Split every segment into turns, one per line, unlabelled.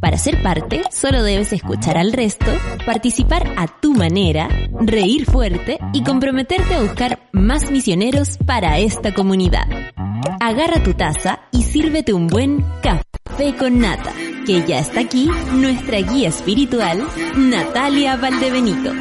Para ser parte, solo debes escuchar al resto, participar a tu manera, reír fuerte y comprometerte a buscar más misioneros para esta comunidad. Agarra tu taza y sírvete un buen café con nata, que ya está aquí nuestra guía espiritual, Natalia Valdebenito.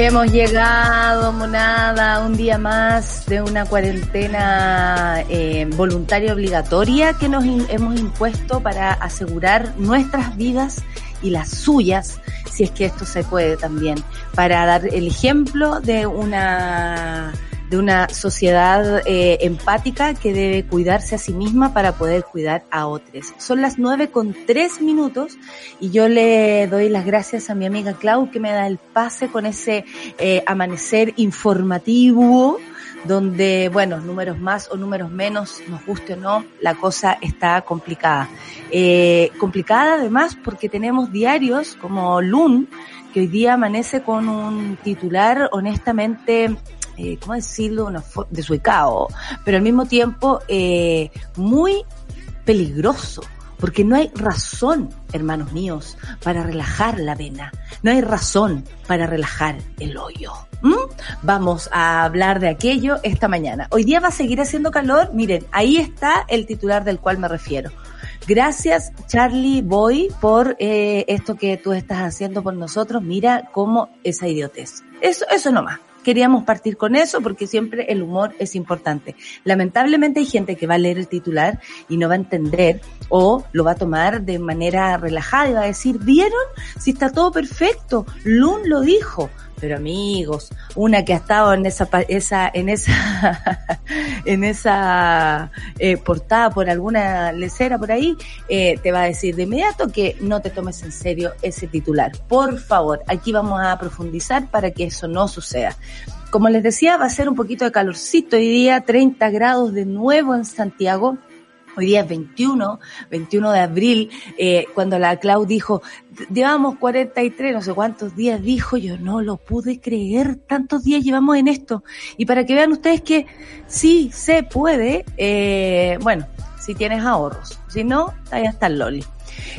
Hemos llegado, monada, un día más de una cuarentena eh, voluntaria obligatoria que nos hemos impuesto para asegurar nuestras vidas y las suyas, si es que esto se puede también, para dar el ejemplo de una de una sociedad eh, empática que debe cuidarse a sí misma para poder cuidar a otros. Son las nueve con tres minutos y yo le doy las gracias a mi amiga Clau que me da el pase con ese eh, amanecer informativo donde, bueno, números más o números menos, nos guste o no, la cosa está complicada. Eh, complicada además porque tenemos diarios como LUN, que hoy día amanece con un titular honestamente eh, ¿cómo decirlo?, una desuecado, pero al mismo tiempo eh, muy peligroso, porque no hay razón, hermanos míos, para relajar la vena, no hay razón para relajar el hoyo. Vamos a hablar de aquello esta mañana. Hoy día va a seguir haciendo calor, miren, ahí está el titular del cual me refiero. Gracias, Charlie Boy, por eh, esto que tú estás haciendo por nosotros. Mira cómo esa idiotez. Eso, eso nomás queríamos partir con eso porque siempre el humor es importante. Lamentablemente hay gente que va a leer el titular y no va a entender o lo va a tomar de manera relajada y va a decir, ¿vieron? Si está todo perfecto, Lun lo dijo. Pero amigos, una que ha estado en esa, esa en esa, en esa eh, portada por alguna lecera por ahí, eh, te va a decir de inmediato que no te tomes en serio ese titular. Por favor, aquí vamos a profundizar para que eso no suceda. Como les decía, va a ser un poquito de calorcito hoy día, 30 grados de nuevo en Santiago hoy día es 21, 21 de abril, eh, cuando la Clau dijo, llevamos 43, no sé cuántos días dijo, yo no lo pude creer, tantos días llevamos en esto. Y para que vean ustedes que sí se puede, eh, bueno, si tienes ahorros, si no, ahí está el Loli.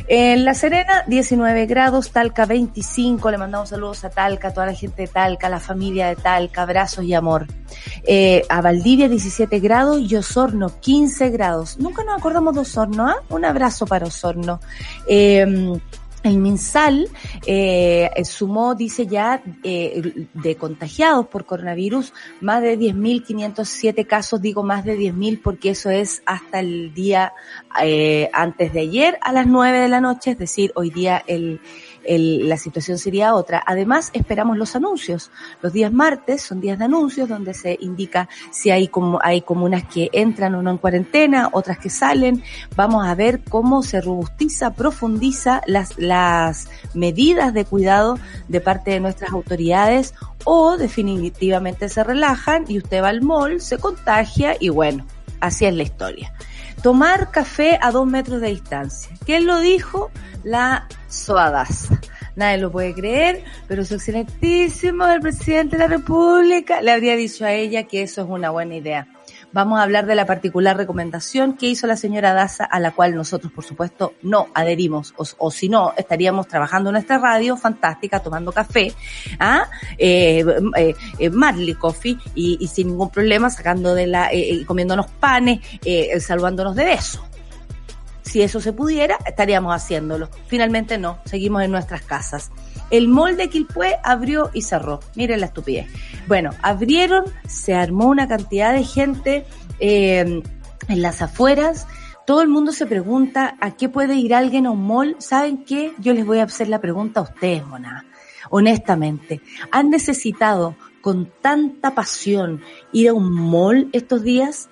En La Serena, 19 grados, Talca 25, le mandamos saludos a Talca, a toda la gente de Talca, a la familia de Talca, abrazos y amor. Eh, a Valdivia 17 grados y Osorno 15 grados. Nunca nos acordamos de Osorno, ¿ah? Un abrazo para Osorno. Eh, el MinSal eh, sumó, dice ya, eh, de contagiados por coronavirus, más de 10.507 casos, digo más de 10.000 porque eso es hasta el día eh, antes de ayer a las 9 de la noche, es decir, hoy día el la situación sería otra. Además, esperamos los anuncios. Los días martes son días de anuncios donde se indica si hay como hay comunas que entran o no en cuarentena, otras que salen. Vamos a ver cómo se robustiza, profundiza las, las medidas de cuidado de parte de nuestras autoridades o definitivamente se relajan y usted va al mall, se contagia y bueno, así es la historia. Tomar café a dos metros de distancia. ¿Quién lo dijo? La Soadas. Nadie lo puede creer, pero su excelentísimo el presidente de la República le habría dicho a ella que eso es una buena idea vamos a hablar de la particular recomendación que hizo la señora Daza, a la cual nosotros, por supuesto, no adherimos, o, si no, estaríamos trabajando en nuestra radio fantástica, tomando café, ¿ah? eh, eh, eh Marley Coffee, y, sin ningún problema, sacando de la, eh, eh comiéndonos panes, eh, salvándonos de besos. Si eso se pudiera, estaríamos haciéndolo. Finalmente no, seguimos en nuestras casas. El molde Quilpué abrió y cerró. Miren la estupidez. Bueno, abrieron, se armó una cantidad de gente eh, en las afueras. Todo el mundo se pregunta a qué puede ir alguien a un mall. ¿Saben qué? Yo les voy a hacer la pregunta a ustedes, Mona. Honestamente, ¿han necesitado con tanta pasión ir a un mall estos días?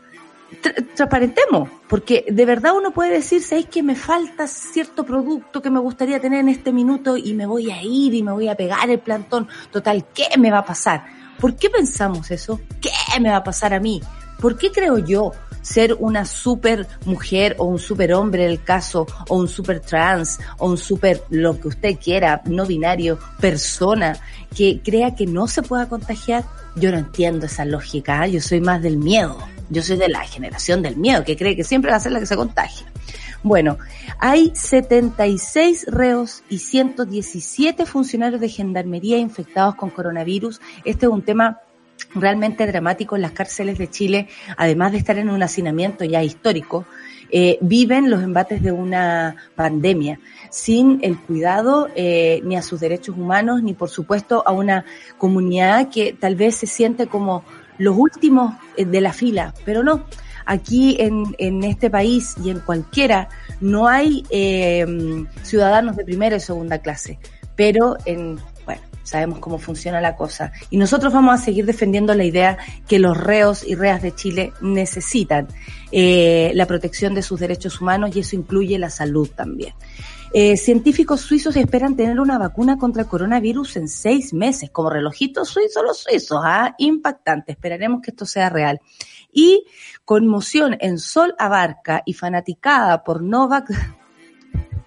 Transparentemos, porque de verdad uno puede decir, es que me falta cierto producto que me gustaría tener en este minuto y me voy a ir y me voy a pegar el plantón. Total, ¿qué me va a pasar? ¿Por qué pensamos eso? ¿Qué me va a pasar a mí? ¿Por qué creo yo ser una super mujer o un super hombre en el caso, o un super trans, o un super lo que usted quiera, no binario, persona, que crea que no se pueda contagiar? Yo no entiendo esa lógica, ¿eh? yo soy más del miedo. Yo soy de la generación del miedo, que cree que siempre va a ser la que se contagia. Bueno, hay 76 reos y 117 funcionarios de gendarmería infectados con coronavirus. Este es un tema realmente dramático en las cárceles de Chile, además de estar en un hacinamiento ya histórico, eh, viven los embates de una pandemia sin el cuidado eh, ni a sus derechos humanos, ni por supuesto a una comunidad que tal vez se siente como los últimos eh, de la fila, pero no. Aquí en, en este país y en cualquiera no hay eh, ciudadanos de primera y segunda clase, pero en bueno, sabemos cómo funciona la cosa. Y nosotros vamos a seguir defendiendo la idea que los reos y reas de Chile necesitan eh, la protección de sus derechos humanos y eso incluye la salud también. Eh, científicos suizos esperan tener una vacuna contra el coronavirus en seis meses, como relojitos suizos los suizos, ¿ah? Impactante. Esperaremos que esto sea real. Y conmoción en Sol Abarca y fanaticada por Novak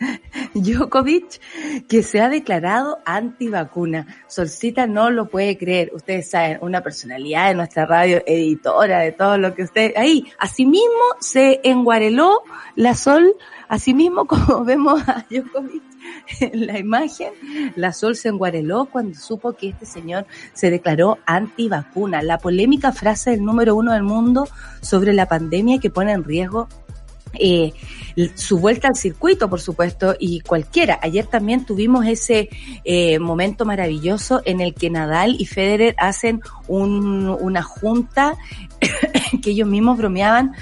Djokovic, que se ha declarado antivacuna. Solcita no lo puede creer. Ustedes saben, una personalidad de nuestra radio, editora de todo lo que usted, ahí, asimismo se enguareló la Sol, asimismo como vemos a Djokovic en la imagen, la Sol se enguareló cuando supo que este señor se declaró antivacuna. La polémica frase del número uno del mundo sobre la pandemia que pone en riesgo eh, su vuelta al circuito, por supuesto, y cualquiera. Ayer también tuvimos ese eh, momento maravilloso en el que Nadal y Federer hacen un, una junta que ellos mismos bromeaban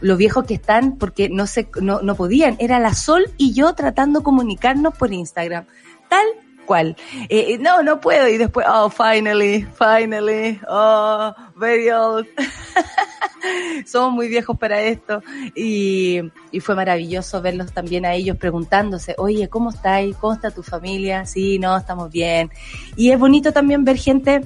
lo viejos que están porque no se no, no podían. Era la Sol y yo tratando de comunicarnos por Instagram. Tal cual. Eh, no, no puedo. Y después, oh, finally, finally, oh, very old. Somos muy viejos para esto. Y, y fue maravilloso verlos también a ellos preguntándose, oye, ¿cómo estáis? ¿Cómo está tu familia? Sí, no, estamos bien. Y es bonito también ver gente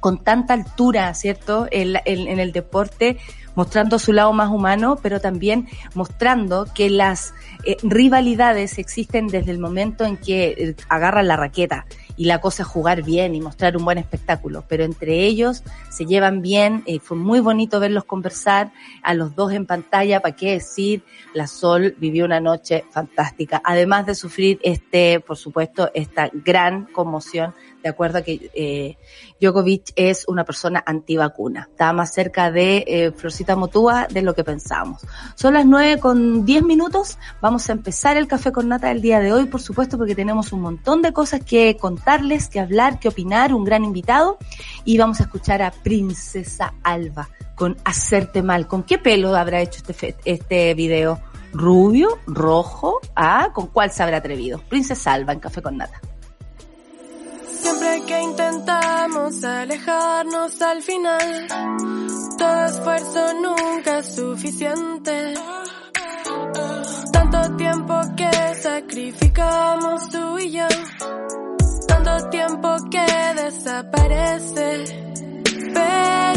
con tanta altura, ¿cierto? En, el deporte, mostrando su lado más humano, pero también mostrando que las eh, rivalidades existen desde el momento en que eh, agarran la raqueta y la cosa es jugar bien y mostrar un buen espectáculo, pero entre ellos se llevan bien, eh, fue muy bonito verlos conversar, a los dos en pantalla, para qué decir, la Sol vivió una noche fantástica, además de sufrir este, por supuesto, esta gran conmoción de acuerdo a que eh, Djokovic es una persona antivacuna. Está más cerca de eh, Florcita Motúa de lo que pensábamos. Son las nueve con diez minutos. Vamos a empezar el café con nata del día de hoy, por supuesto, porque tenemos un montón de cosas que contarles, que hablar, que opinar, un gran invitado. Y vamos a escuchar a Princesa Alba con Hacerte Mal. ¿Con qué pelo habrá hecho este, este video? ¿Rubio? ¿Rojo? ¿Ah? ¿Con cuál se habrá atrevido? Princesa Alba en Café con Nata.
Siempre que intentamos alejarnos al final, todo esfuerzo nunca es suficiente. Tanto tiempo que sacrificamos tú y yo, tanto tiempo que desaparece, pero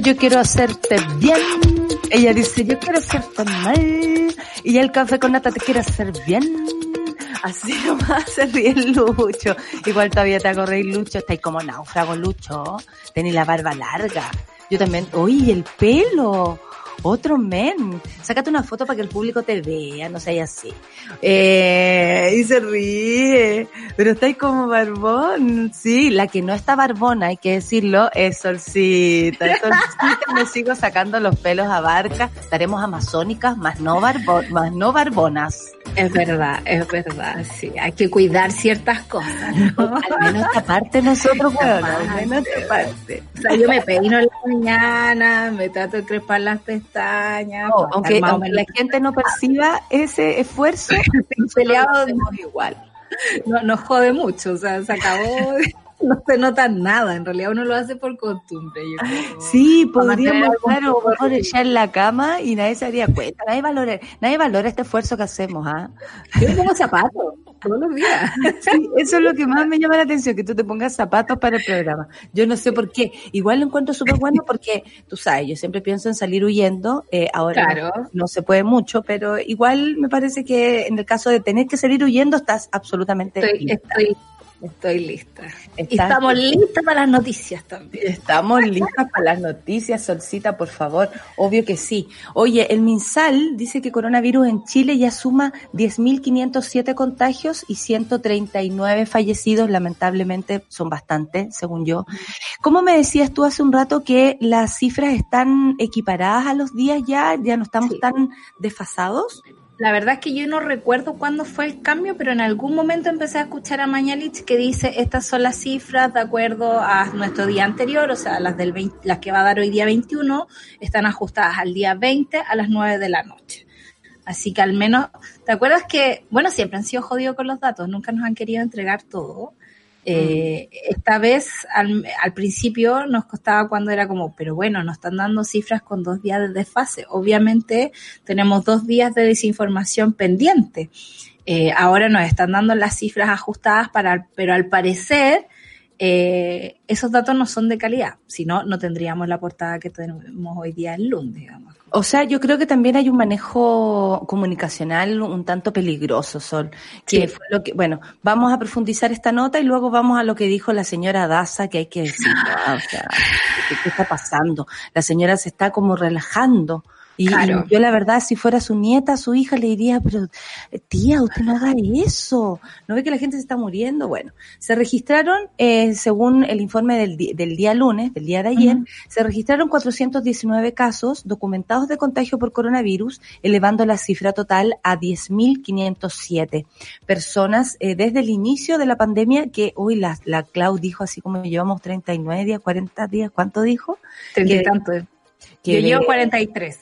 yo quiero hacerte bien. Ella dice, yo quiero hacerte mal. Y el café con nata te quiere hacer bien. Así nomás se ríe Lucho. Igual todavía te hago reír, Lucho. Estáis como náufrago, Lucho. Tenéis la barba larga. Yo también. Uy, el pelo. Otro men. Sácate una foto para que el público te vea, no seas así. Eh, y se ríe. Pero estáis como barbón. Sí, la que no está barbona, hay que decirlo, es Solcita. Es Solcita, me sigo sacando los pelos a barca. Estaremos amazónicas, más no, barbo- más no barbonas.
Es verdad, es verdad, sí. Hay que cuidar ciertas cosas, ¿no?
Al menos esta parte nosotros, bueno, al menos esta parte.
O sea, yo me peino en la mañana, me trato de crepar las pestañas.
No,
para
aunque, aunque la gente no perciba ese esfuerzo,
peleado,
igual.
no, no jode mucho, o sea, se acabó, no se nota nada, en realidad uno lo hace por costumbre. Yo creo.
Sí, podríamos estar mejor ya en la cama y nadie se daría cuenta. Nadie valora, nadie valora este esfuerzo que hacemos, ¿ah?
Yo me pongo zapatos todos los días.
Sí, eso es lo que más me llama la atención, que tú te pongas zapatos para el programa. Yo no sé por qué. Igual lo encuentro súper bueno porque, tú sabes, yo siempre pienso en salir huyendo. eh, ahora
Claro.
no, no se puede mucho, pero igual me parece que en el caso de tener que salir huyendo estás absolutamente
Estoy, estoy, estoy lista. Y estamos listos para las noticias también.
Estamos listas para las noticias, Solcita, por favor. Obvio que sí. Oye, el MinSal dice que coronavirus en Chile ya suma 10.507 contagios y 139 fallecidos. Lamentablemente son bastantes, según yo. ¿Cómo me decías tú hace un rato que las cifras están equiparadas a los días ya? ¿Ya no estamos
Sí.
tan desfasados?
La verdad es que yo no recuerdo cuándo fue el cambio, pero en algún momento empecé a escuchar a Mañalich que dice estas son las cifras de acuerdo a nuestro día anterior, o sea, las del 20 las que va a dar hoy día 21 están ajustadas al día 20 a las 9 de la noche. Así que al menos, ¿te acuerdas que, bueno, siempre han sido jodidos con los datos, nunca nos han querido entregar todo? Eh, esta vez, al, principio, nos costaba cuando era como, pero bueno, nos están dando cifras con dos días de desfase. Obviamente, tenemos dos días de desinformación pendiente. Eh, ahora nos están dando las cifras ajustadas, para, pero al parecer, eh, esos datos no son de calidad. Si no, no tendríamos la portada que tenemos hoy día el lunes, digamos.
O sea, yo creo que también hay un manejo comunicacional un tanto peligroso, Sol. Que
Sí.
fue lo que, bueno, vamos a profundizar esta nota y luego vamos a lo que dijo la señora Daza, que hay que decir, ah, o sea, ¿qué, qué está pasando? La señora se está como relajando. Y,
Claro.
y yo la verdad, si fuera su nieta, su hija, le diría, pero tía, usted no haga eso. ¿No ve que la gente se está muriendo? Bueno, se registraron, eh, según el informe del, del día lunes, del día de ayer, se registraron 419 casos documentados de contagio por coronavirus, elevando la cifra total a 10.507 personas eh, desde el inicio de la pandemia, que hoy la, la Clau dijo así como llevamos 39 días, 40 días, ¿cuánto dijo?
Treinta y
Que-
tanto.
Que
Yo llevo 43.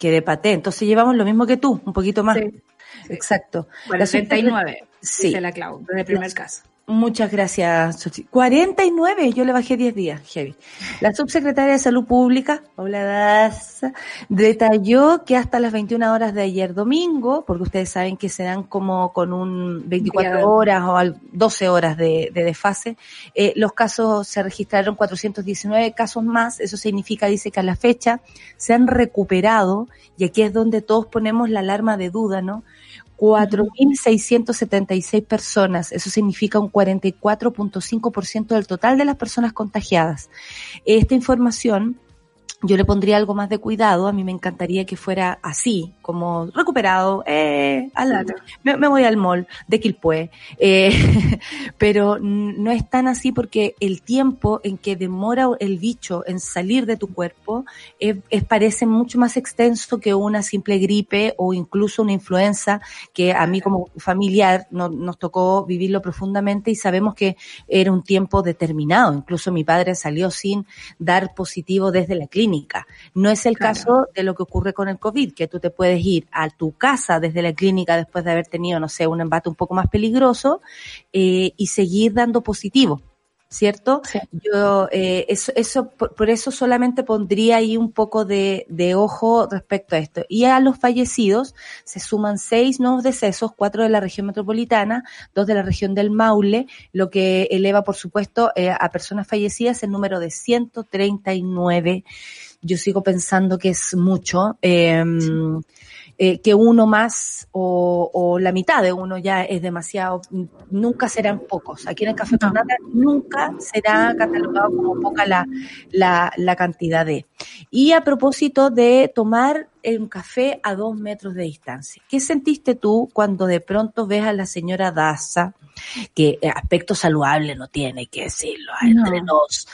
Que de paté. Entonces llevamos lo mismo que tú, un poquito más.
Sí.
Exacto.
Bueno,
La subsecre-
39,
Sí.
dice la Clau, desde el primer caso.
Muchas gracias, Xochitl. 49, yo le bajé 10 días, heavy. La subsecretaria de Salud Pública, Paula Daza, detalló que hasta las 21 horas de ayer domingo, porque ustedes saben que se dan como con un 24
Día.
horas o al- 12 horas de, de desfase, eh, los casos se registraron 419 casos más, eso significa, dice que a la fecha se han recuperado, y aquí es donde todos ponemos la alarma de duda, ¿no? 4.676 personas, eso significa un 44.5% del total de las personas contagiadas. Esta información yo le pondría algo más de cuidado. A mí me encantaría que fuera así, como recuperado. Eh, al, me, voy al mall de Quilpué. Eh, pero no es tan así porque el tiempo en que demora el bicho en salir de tu cuerpo es, parece mucho más extenso que una simple gripe o incluso una influenza que a mí como familiar no, nos tocó vivirlo profundamente y sabemos que era un tiempo determinado. Incluso mi padre salió sin dar positivo desde la clínica no es el caso de lo que ocurre con el COVID, que tú te puedes ir a tu casa desde la clínica después de haber tenido, no sé, un embate un poco más peligroso eh, y seguir dando positivo. ¿Cierto? Yo, eh, eso, eso por, eso solamente pondría ahí un poco de, de, ojo respecto a esto. Y a los fallecidos se suman seis nuevos decesos, cuatro de la región metropolitana, dos de la región del Maule, lo que eleva, por supuesto, eh, a personas fallecidas el número de 139 yo sigo pensando que es mucho. Eh, eh, que uno más o, o, la mitad de uno ya es demasiado, nunca serán pocos. Aquí en el Café Tornata nunca será catalogado como poca la, la, la cantidad de. Y a propósito de tomar un café a dos metros de distancia, ¿qué sentiste tú cuando de pronto ves a la señora Daza que aspecto saludable no tiene, que decirlo, entre nos.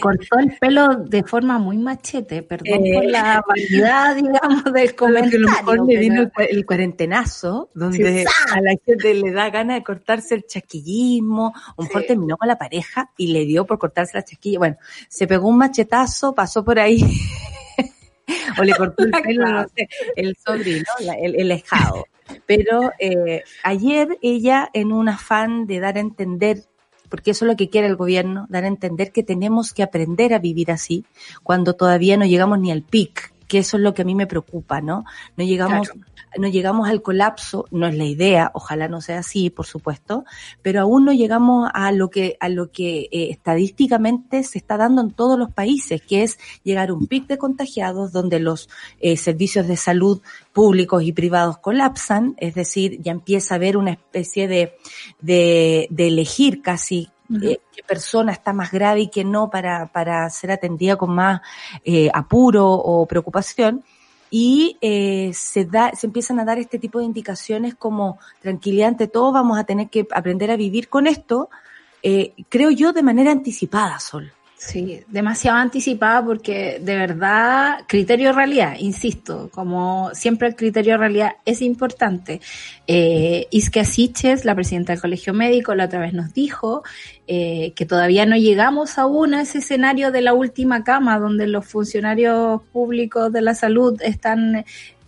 Cortó el pelo de forma muy machete, perdón por la variedad, digamos, del comentario.
A lo mejor le vino el, cuarentenazo, donde a la gente le da ganas de cortarse el chaquillismo, un mejor terminó con la pareja y le dio por cortarse la chaquilla. Bueno, se pegó un machetazo, pasó por ahí. o le cortó el pelo, no sé, el sobrino, el, el. Pero eh, ayer ella, en un afán de dar a entender, porque eso es lo que quiere el gobierno, dar a entender que tenemos que aprender a vivir así, cuando todavía no llegamos ni al pic, que eso es lo que a mí me preocupa, ¿no? No llegamos no llegamos al colapso, no es la idea, ojalá no sea así, por supuesto, pero aún no llegamos a lo que, a lo que eh, estadísticamente se está dando en todos los países, que es llegar a un pic de contagiados donde los eh, servicios de salud públicos y privados colapsan, es decir, ya empieza a haber una especie de, de, de elegir casi eh, qué persona está más grave y qué no para, para ser atendida con más eh, apuro o preocupación y eh, se da, se empiezan a dar este tipo de indicaciones como tranquilidad ante todo, vamos a tener que aprender a vivir con esto, eh, creo yo de manera anticipada, Sol.
Sí, demasiado anticipada porque de verdad, criterio realidad, insisto, como siempre el criterio realidad es importante. Eh, Isque Siches, la presidenta del Colegio Médico, la otra vez nos dijo eh, que todavía no llegamos aún a ese escenario de la última cama donde los funcionarios públicos de la salud están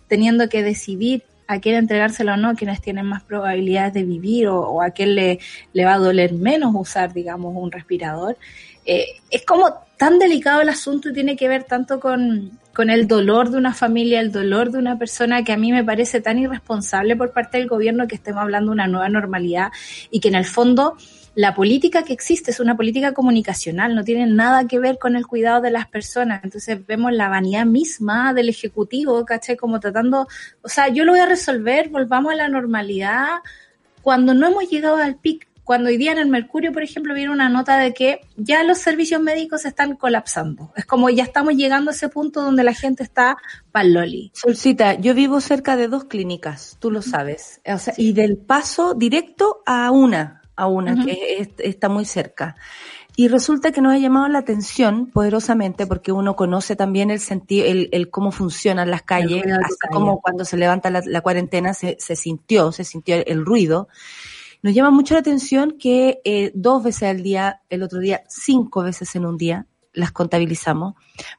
teniendo que decidir a quién entregárselo o no, quienes tienen más probabilidades de vivir o, o a quién le, le va a doler menos usar, digamos, un respirador. Eh, es como tan delicado el asunto y tiene que ver tanto con, con el dolor de una familia, el dolor de una persona que a mí me parece tan irresponsable por parte del gobierno que estemos hablando de una nueva normalidad y que en el fondo la política que existe es una política comunicacional, no tiene nada que ver con el cuidado de las personas. Entonces vemos la vanidad misma del Ejecutivo, ¿cachai? Como tratando, o sea, yo lo voy a resolver, volvamos a la normalidad cuando no hemos llegado al pic cuando hoy día en el Mercurio, por ejemplo, viene una nota de que ya los servicios médicos están colapsando. Es como ya estamos llegando a ese punto donde la gente está loli.
Solcita, yo vivo cerca de dos clínicas, tú lo sabes. O sea, y del paso directo a una, a una que está muy cerca. Y resulta que nos ha llamado la atención poderosamente porque uno conoce también el sentido, el, el cómo funcionan las calles, así como cuando se levanta la, cuarentena se, se, sintió, se sintió el ruido. Nos llama mucho la atención que eh, dos veces al día, el otro día cinco veces en un día, las contabilizamos,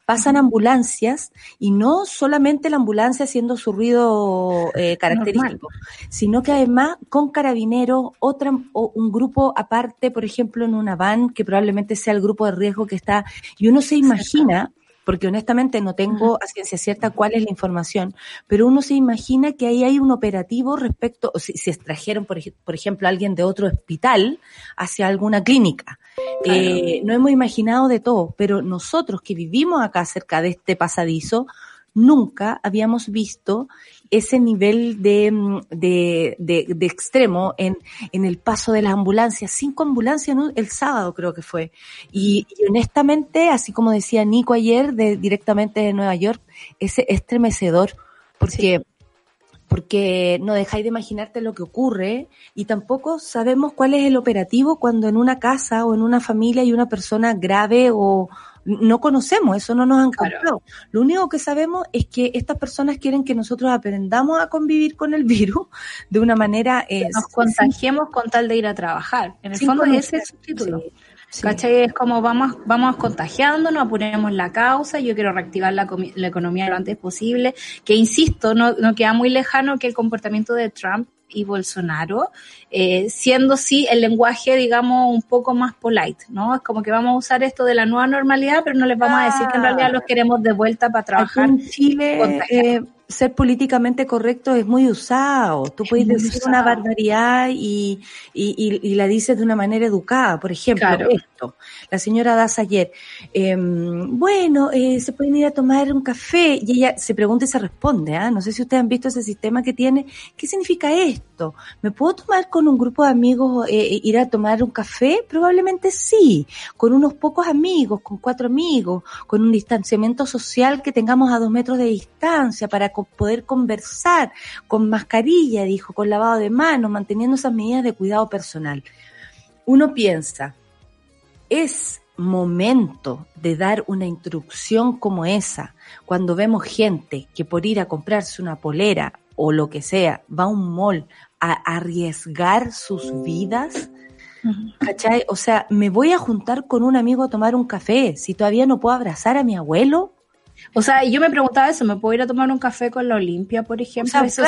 pasan ambulancias y no solamente la ambulancia haciendo su ruido eh, característico, sino que además con carabineros, otra, o un grupo aparte, por ejemplo, en una van, que probablemente sea el grupo de riesgo que está, y uno se imagina porque honestamente no tengo a ciencia cierta cuál es la información, pero uno se imagina que ahí hay un operativo respecto, o si, si extrajeron, por, por, ejemplo, a alguien de otro hospital hacia alguna clínica. Eh, no hemos imaginado de todo, pero nosotros que vivimos acá cerca de este pasadizo, nunca habíamos visto ese nivel de, mm, de, de, de extremo en, en el paso de las ambulancias, cinco ambulancias ¿no? el sábado creo que fue. Y, y, honestamente, así como decía Nico ayer, de, directamente de Nueva York, es estremecedor, porque... Sí porque no dejáis de imaginarte lo que ocurre y tampoco sabemos cuál es el operativo cuando en una casa o en una familia hay una persona grave o, no conocemos, eso no nos han contado. Lo único que sabemos es que estas personas quieren que nosotros aprendamos a convivir con el virus de una manera...
Eh, nos contagiemos con tal de ir a trabajar. En el fondo es ese el título. ¿Cachai? Es como vamos, vamos contagiándonos, apuremos la causa, yo quiero reactivar la, la economía lo antes posible, que insisto, no, no queda muy lejano que el comportamiento de Trump y Bolsonaro, eh, siendo sí el lenguaje, digamos, un poco más polite, ¿no? Es como que vamos a usar esto de la nueva normalidad, pero no les vamos a decir que en realidad los queremos de vuelta para trabajar.
en Chile, eh, ser políticamente correcto es muy usado. Tú puedes decir una barbaridad y, y, y, la dices de una manera educada. Por ejemplo, esto. La señora Das ayer, eh, bueno, eh, se pueden ir a tomar un café y ella se pregunta y se responde. ¿ah? No sé si ustedes han visto ese sistema que tiene. ¿Qué significa esto? ¿Me puedo tomar con un grupo de amigos, eh, eh ir a tomar un café? Probablemente sí. Con unos pocos amigos, con cuatro amigos, con un distanciamiento social que tengamos a dos metros de distancia para poder conversar con mascarilla, dijo, con lavado de manos, manteniendo esas medidas de cuidado personal. Uno piensa, es momento de dar una instrucción como esa cuando vemos gente que por ir a comprarse una polera o lo que sea va a un mall a arriesgar sus vidas. ¿Cachai? O sea, me voy a juntar con un amigo a tomar un café. Si todavía no puedo abrazar a mi abuelo,
o sea, yo me preguntaba eso, ¿me puedo ir a tomar un café con la Olimpia, por ejemplo? eso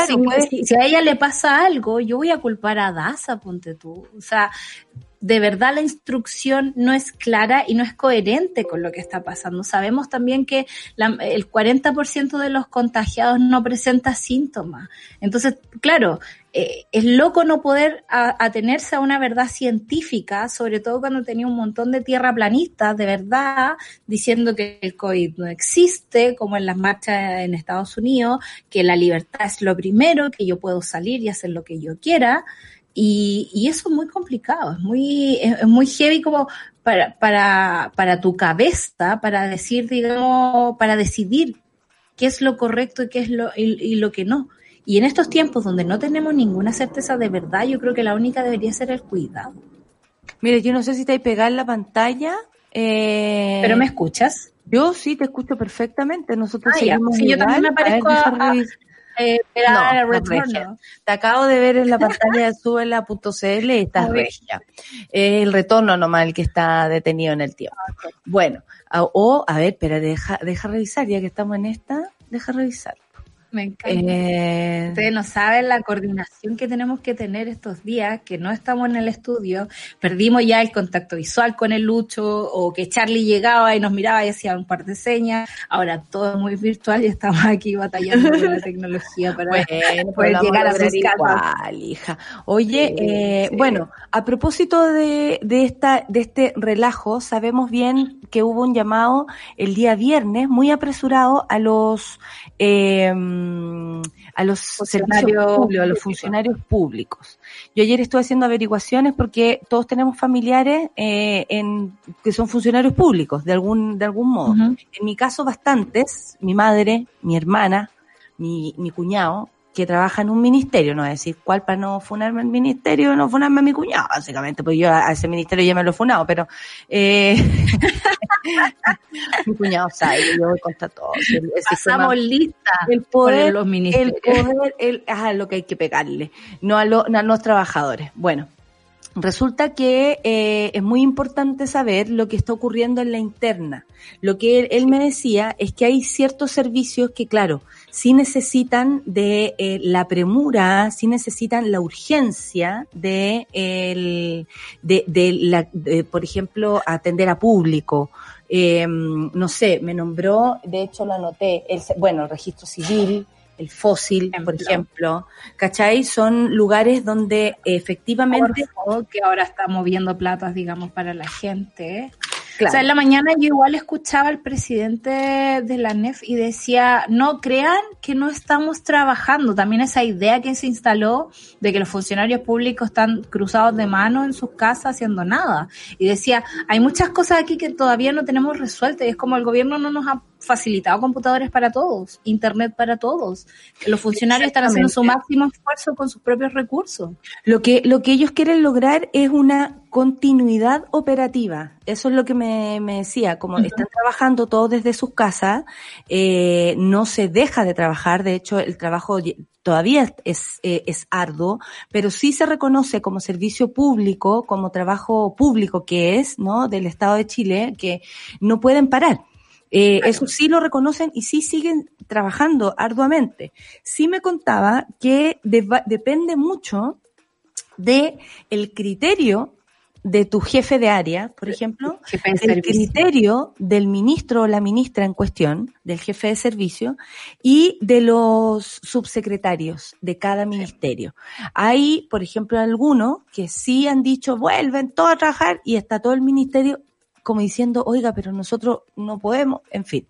si, si, a ella le pasa algo, yo voy a culpar a Daza, ponte tú. O sea, de verdad la instrucción no es clara y no es coherente con lo que está pasando. Sabemos también que el 40% de los contagiados no presenta síntomas. Entonces, claro, eh, es loco no poder atenerse a una verdad científica, sobre todo cuando tenía un montón de tierraplanistas de verdad diciendo que el COVID no existe, como en las marchas en Estados Unidos, que la libertad es lo primero, que yo puedo salir y hacer lo que yo quiera. Y, y eso es muy complicado, es muy, es, muy heavy como para, para, para tu cabeza, para decir, digamos, para decidir qué es lo correcto y qué es lo, y, y lo que no. Y en estos tiempos donde no tenemos ninguna certeza de verdad, yo creo que la única debería ser el cuidado.
Mire, yo no sé si te hay pegado en la pantalla. Eh...
¿Pero me escuchas?
Yo sí te escucho perfectamente. Nosotros
ah, sí, yo también me parezco a,
eh, no, retorno. Te acabo de ver en la pantalla de suela.cl y estás regia. Es el retorno nomás el que está detenido en el tiempo. Bueno, o, a ver, pero deja, deja revisar, ya que estamos en esta, deja revisar.
Me encanta. Eh... Ustedes no saben la coordinación que tenemos que tener estos días, que no estamos en el estudio, perdimos ya el contacto visual con el Lucho, o que Charlie llegaba y nos miraba y hacía un par de señas, ahora todo es muy virtual y estamos aquí batallando con la tecnología para poder llegar a sus igual,
hija. Oye, eh, bueno, a propósito de, de, esta, de este relajo, sabemos bien que hubo un llamado el día viernes muy apresurado a los eh, a los funcionarios públicos, a los funcionarios públicos. Yo ayer estuve haciendo averiguaciones porque todos tenemos familiares eh, en, que son funcionarios públicos de algún de algún modo. En mi caso bastantes, mi madre, mi hermana, mi, mi cuñado, que trabaja en un ministerio, no es decir cuál para no funarme el ministerio, no funarme a mi cuñado, básicamente, pues yo a ese ministerio ya me lo he funado, pero eh, mi cuñado sabe, yo voy contra todo.
El, Pasamos lista
el poder, los ministerios. El poder, el, ajá, lo que hay que pegarle, no a, lo, a los trabajadores. Bueno, Resulta que eh, es muy importante saber lo que está ocurriendo en la interna. Lo que él, me decía es que hay ciertos servicios que, claro, sí necesitan de eh, la premura, sí necesitan la urgencia de, el, de, de, la, de por ejemplo, atender a público. Eh, no sé, me nombró, de hecho lo anoté, el, bueno, el registro civil, el fósil, por ejemplo, ¿cachai? Son lugares donde efectivamente...
que ahora está moviendo platas, digamos, para la gente. O sea, en la mañana yo igual escuchaba al presidente de la NEF y decía, no crean que no estamos trabajando. También esa idea que se instaló de que los funcionarios públicos están cruzados de mano en sus casas haciendo nada. Y decía, hay muchas cosas aquí que todavía no tenemos resueltas y es como el gobierno no nos ha facilitado computadores para todos, internet para todos. Los funcionarios están haciendo su máximo esfuerzo con sus propios recursos.
Lo que, lo que ellos quieren lograr es una continuidad operativa. Eso es lo que me, me decía, como están trabajando todos desde sus casas, eh, no se deja de trabajar, de hecho el trabajo todavía es, eh, es arduo, pero sí se reconoce como servicio público, como trabajo público que es, ¿no? Del Estado de Chile, que no pueden parar. Eh, Eso sí lo reconocen y sí siguen trabajando arduamente. Sí me contaba que depende mucho de el criterio de tu jefe de área, por ejemplo, el criterio del ministro o la ministra en cuestión, del jefe de servicio, y de los subsecretarios de cada ministerio. Hay, por ejemplo, algunos que sí han dicho, vuelven todos a trabajar y está todo el ministerio como diciendo, oiga, pero nosotros no podemos, en fin.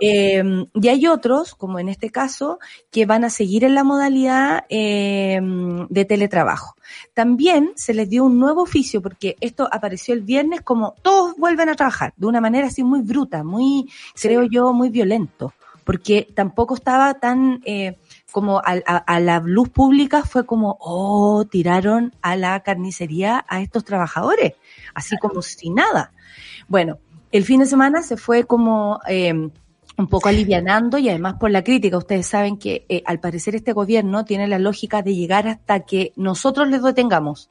Eh, y hay otros, como en este caso, que van a seguir en la modalidad eh, de teletrabajo. También se les dio un nuevo oficio, porque esto apareció el viernes como todos vuelven a trabajar, de una manera así muy bruta, muy, creo yo, muy violento, porque tampoco estaba tan... Eh, como a, la luz pública fue como, oh, tiraron a la carnicería a estos trabajadores, así como si nada. Bueno, el fin de semana se fue como eh, un poco alivianando y además por la crítica. Ustedes saben que eh, al parecer este gobierno tiene la lógica de llegar hasta que nosotros les detengamos.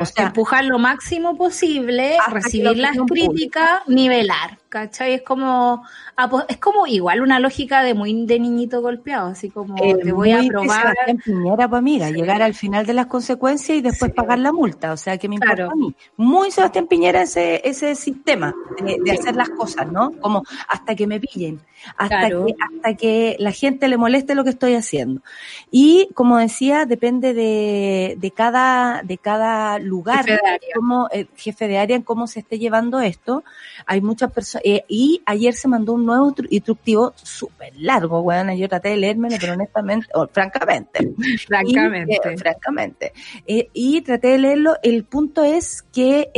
o sea, empujar lo máximo posible, recibir las críticas, nivelar. ¿Cachai? Es como, ah, pues, es como igual una lógica de muy de niñito golpeado, así como
eh, te voy a probar. Piñera, pues amiga, llegar al final de las consecuencias y después pagar la multa, o sea, que me importa a mí. Muy Sebastián Piñera ese, ese sistema de, hacer las cosas, ¿no? Como hasta que me pillen, hasta que, hasta que la gente le moleste lo que estoy haciendo. Y como decía, depende de, de cada, de cada lugar, como el jefe de área, en cómo se esté llevando esto. Hay muchas personas eh, y ayer se mandó un nuevo instructivo súper largo, bueno, yo traté de leérmelo, pero honestamente, o francamente.
francamente.
Y, eh, francamente. Eh, y traté de leerlo. El punto es que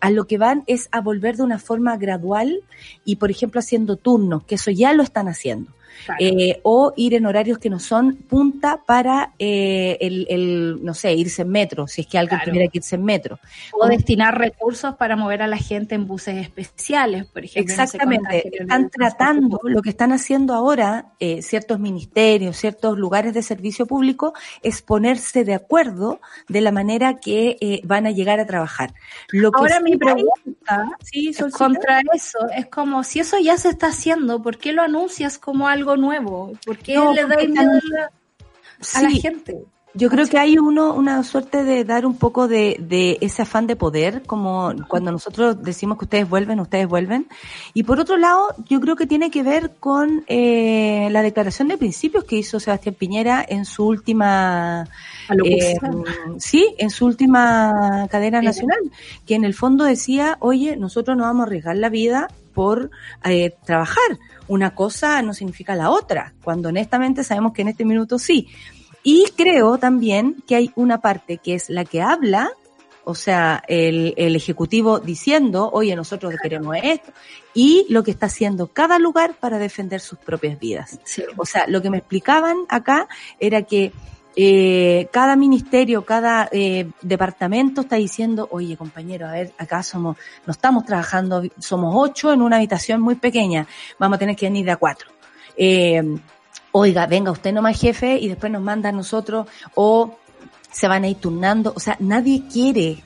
a lo que van es a volver de una forma gradual y, por ejemplo, haciendo turnos, que eso ya lo están haciendo. Eh, o ir en horarios que no son punta para eh, el, no sé, irse en metro, si es que alguien tuviera que irse en metro.
O destinar recursos para mover a la gente en buses especiales, por ejemplo.
Exactamente, están tratando, lo que están haciendo ahora eh, ciertos ministerios, ciertos lugares de servicio público, es ponerse de acuerdo de la manera que van a llegar a trabajar.
Lo que ahora mi pregunta sí, contra eso, es como si eso ya se está haciendo, ¿por qué lo anuncias como algo nuevo? ¿Por qué le da miedo a la gente?
Yo creo que hay uno, una suerte de dar un poco de, de, ese afán de poder, como cuando nosotros decimos que ustedes vuelven, ustedes vuelven. Y por otro lado, yo creo que tiene que ver con eh, la declaración de principios que hizo Sebastián Piñera en su última, eh, sí, en su última cadena nacional, que en el fondo decía, oye, nosotros no vamos a arriesgar la vida por eh, trabajar. Una cosa no significa la otra, cuando honestamente sabemos que en este minuto sí. Y creo también que hay una parte que es la que habla, o sea, el, el Ejecutivo diciendo, oye, nosotros queremos esto, y lo que está haciendo cada lugar para defender sus propias vidas. O sea, lo que me explicaban acá era que eh, cada ministerio, cada eh, departamento está diciendo, oye compañero, a ver, acá somos, no estamos trabajando, somos ocho en una habitación muy pequeña, vamos a tener que venir de a cuatro. Eh, oiga, venga usted nomás jefe y después nos manda a nosotros o se van a ir turnando, o sea, nadie quiere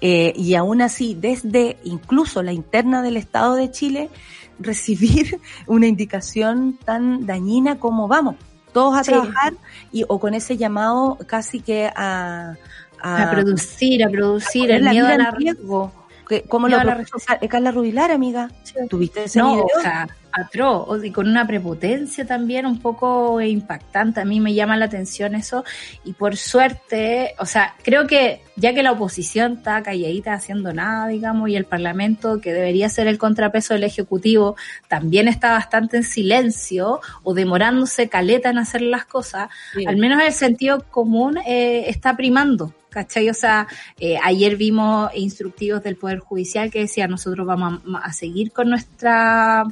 eh, y aún así desde incluso la interna del Estado de Chile recibir una indicación tan dañina como vamos, todos a trabajar y o con ese llamado casi que a
a, producir, a producir el miedo a
riesgo. ¿Cómo lo Carla Rubilar, amiga? ¿Tuviste ese
no,
video?
O sea, atroz y con una prepotencia también un poco impactante. A mí me llama la atención eso y por suerte, o sea, creo que ya que la oposición está calladita haciendo nada, digamos, y el Parlamento, que debería ser el contrapeso del Ejecutivo, también está bastante en silencio o demorándose caleta en hacer las cosas, al menos el sentido común eh, está primando. ¿Cachai? O sea, eh, ayer vimos instructivos del Poder Judicial que decía nosotros vamos a, a seguir con nuestra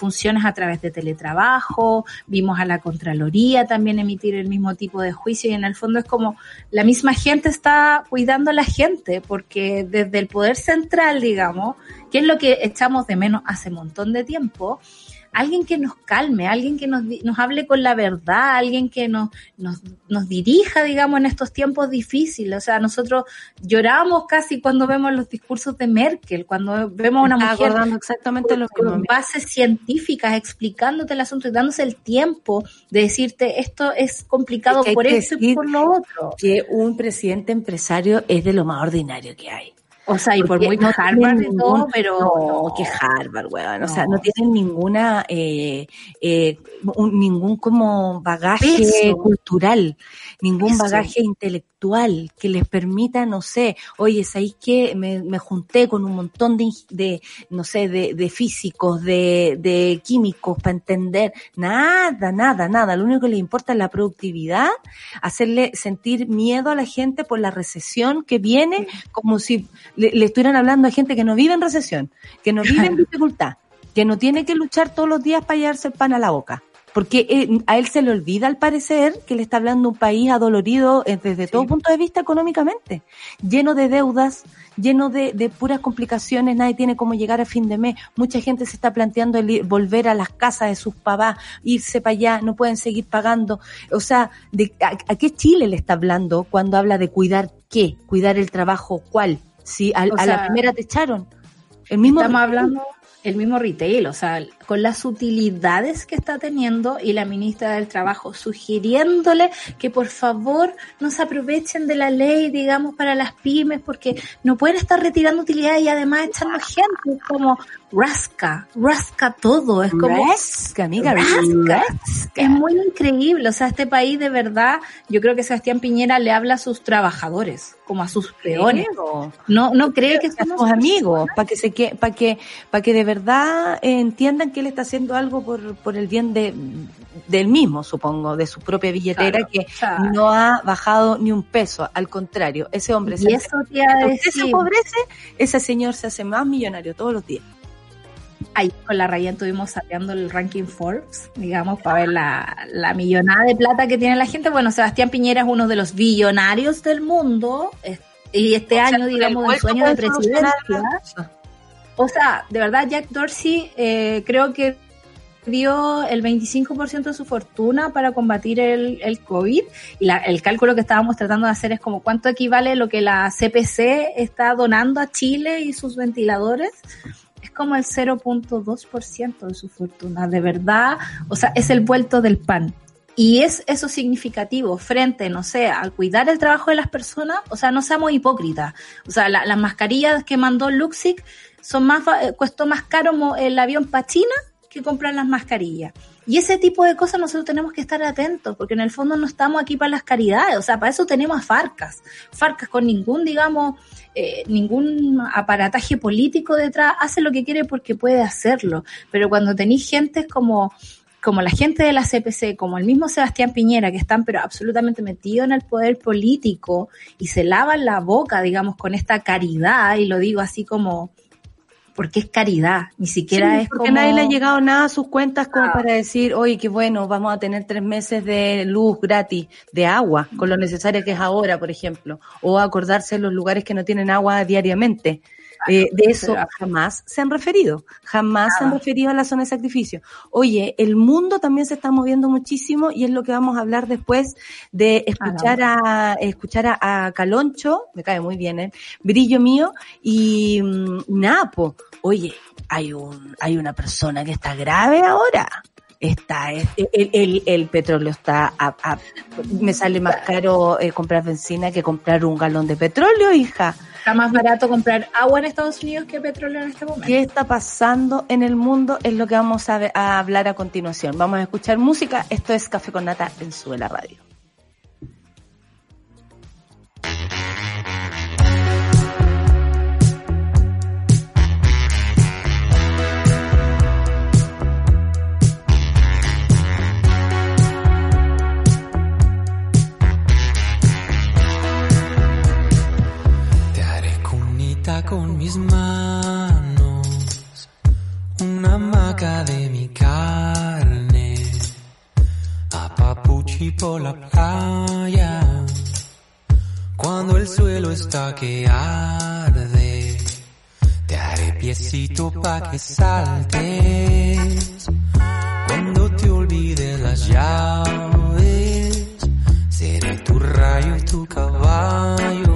funciones a través de teletrabajo, vimos a la Contraloría también emitir el mismo tipo de juicio y en el fondo es como la misma gente está cuidando a la gente porque desde el poder central, digamos, que es lo que echamos de menos hace un montón de tiempo, alguien que nos calme, alguien que nos, nos hable con la verdad, alguien que nos, nos, nos dirija, digamos, en estos tiempos difíciles. O sea, nosotros lloramos casi cuando vemos los discursos de Merkel, cuando vemos a una mujer
exactamente
con, con bases científicas explicándote el asunto y dándose el tiempo de decirte esto es complicado
es
por esto y por lo otro.
Que un presidente empresario es de lo más ordinario que hay.
O sea, y por muy no Harvard y todo, pero.
No, que Harvard, weón. O sea, no tienen ninguna, eh, eh, un, ningún como bagaje cultural, ningún bagaje intelectual que les permita, no sé, oye, ¿sabéis que me, me, junté con un montón de, de no sé, de, de físicos, de, de químicos para entender? Nada, nada, nada. Lo único que les importa es la productividad, hacerle sentir miedo a la gente por la recesión que viene, como si le, le, estuvieran hablando a gente que no vive en recesión, que no vive en dificultad, que no tiene que luchar todos los días para llevarse el pan a la boca. Porque eh, a él se le olvida, al parecer, que le está hablando un país adolorido eh, desde sí. todo punto de vista económicamente, lleno de deudas, lleno de, de, puras complicaciones, nadie tiene cómo llegar a fin de mes, mucha gente se está planteando el volver a las casas de sus papás, irse para allá, no pueden seguir pagando. O sea, de, a, ¿a qué Chile le está hablando cuando habla de cuidar qué? ¿Cuidar el trabajo cuál? Si a, sea, a la primera te echaron.
El mismo estamos hablando el mismo retail, o sea, con las utilidades que está teniendo y la ministra del Trabajo sugiriéndole que por favor no se aprovechen de la ley, digamos, para las pymes, porque no pueden estar retirando utilidades y además echando gente, como rasca, rasca todo, es como...
Rasca, amiga, rasca. rasca.
Es muy increíble, o sea, este país de verdad, yo creo que Sebastián Piñera le habla a sus trabajadores, como a sus peones. No, no cree que
somos sus amigos, para que se que, para que, para que de verdad eh, entiendan que él está haciendo algo por, por el bien de, del mismo, supongo, de su propia billetera, claro, que claro. no ha bajado ni un peso, al contrario, ese hombre
se eso te hace,
se empobrece, ese señor se hace más millonario todos los días.
Ahí con la Ryan estuvimos sapeando el ranking Forbes, digamos, para ver la, la, millonada de plata que tiene la gente. Bueno, Sebastián Piñera es uno de los billonarios del mundo y este o año, digamos, el sueño de presidencia. O sea, de verdad, Jack Dorsey eh, creo que dio el 25% de su fortuna para combatir el, COVID y la, el cálculo que estábamos tratando de hacer es como cuánto equivale lo que la CPC está donando a Chile y sus ventiladores es como el 0.2% de su fortuna, de verdad, o sea, es el vuelto del pan. Y es eso significativo frente, no sé, al cuidar el trabajo de las personas, o sea, no seamos hipócritas. O sea, la, las mascarillas que mandó Luxic son más, costó más caro el avión para China que comprar las mascarillas. Y ese tipo de cosas nosotros tenemos que estar atentos, porque en el fondo no estamos aquí para las caridades, o sea, para eso tenemos a Farcas. Farcas con ningún, digamos, eh, ningún aparataje político detrás, hace lo que quiere porque puede hacerlo. Pero cuando tenéis gente como como la gente de la CPC, como el mismo Sebastián Piñera, que están pero absolutamente metidos en el poder político y se lavan la boca, digamos, con esta caridad, y lo digo así como, porque es caridad, ni siquiera
sí,
es
porque
como...
nadie le ha llegado nada a sus cuentas como ah. para decir, oye, qué bueno, vamos a tener tres meses de luz gratis, de agua, con lo necesario que es ahora, por ejemplo, o acordarse en los lugares que no tienen agua diariamente. Eh, de eso jamás se han referido, jamás se han referido a la zona de sacrificio. Oye, el mundo también se está moviendo muchísimo y es lo que vamos a hablar después de escuchar a escuchar a, a Caloncho, me cae muy bien, ¿eh? Brillo mío y mm, Napo. Oye, hay un hay una persona que está grave ahora está el, el, el petróleo está a, a, me sale más caro eh, comprar benzina que comprar un galón de petróleo hija
Está más barato comprar agua en Estados Unidos que petróleo en este momento.
¿Qué está pasando en el mundo? Es lo que vamos a, a hablar a continuación. Vamos a escuchar música. Esto es Café con Nata en Suela Radio.
Mis manos una maca de mi carne, a papuchi por la playa, cuando el suelo está que arde, te haré piecito pa' que saltes, cuando te olvides las llaves, seré tu rayo y tu caballo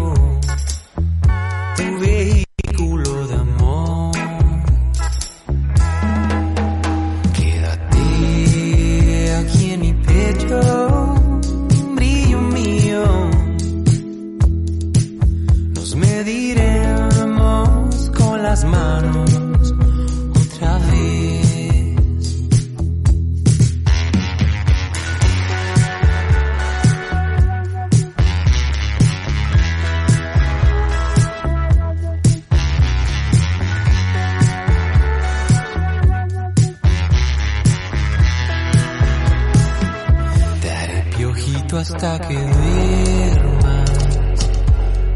que duermas.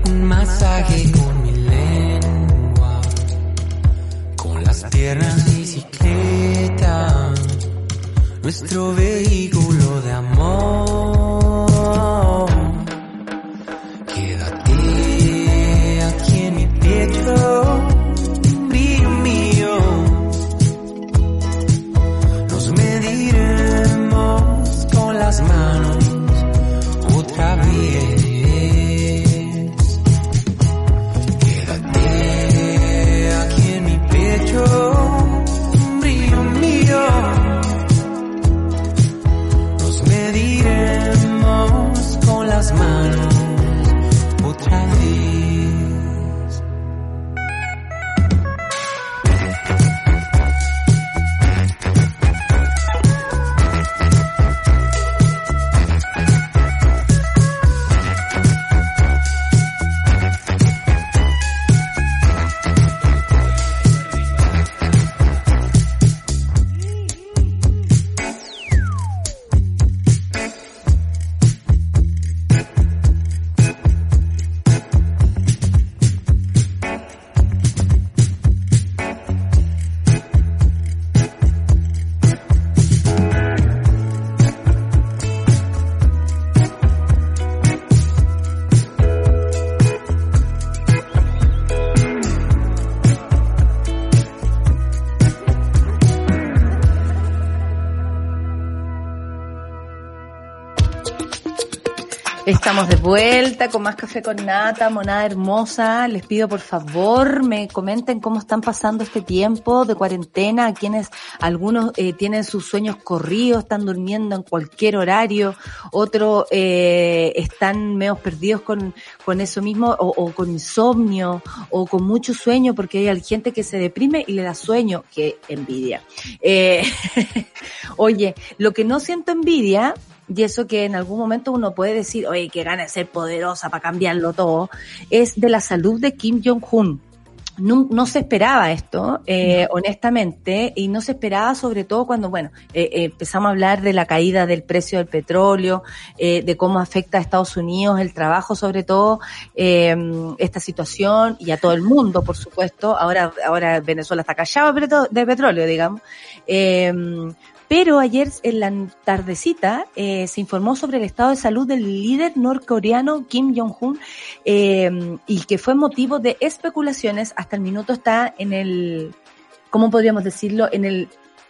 Un masaje con mi lengua. Con las piernas bicicleta. Nuestro vehículo de amor.
Estamos de vuelta con más café con nata, monada hermosa. Les pido por favor me comenten cómo están pasando este tiempo de cuarentena, quienes algunos eh, tienen sus sueños corridos, están durmiendo en cualquier horario, otros eh, están medio perdidos con, con eso mismo, o, o con insomnio, o con mucho sueño, porque hay gente que se deprime y le da sueño, que envidia. Eh, oye, lo que no siento envidia y eso que en algún momento uno puede decir, oye, que gana de ser poderosa para cambiarlo todo, es de la salud de Kim Jong-un. No, no, se esperaba esto, eh, no. honestamente, y no se esperaba sobre todo cuando, bueno, eh, eh, empezamos a hablar de la caída del precio del petróleo, eh, de cómo afecta a Estados Unidos el trabajo, sobre todo, eh, esta situación, y a todo el mundo, por supuesto. Ahora, ahora Venezuela está callado de petróleo, digamos. Pero ayer en la tardecita eh, se informó sobre el estado de salud del líder norcoreano Kim Jong-un eh, y que fue motivo de especulaciones. Hasta el minuto está en el, ¿cómo podríamos decirlo? En el,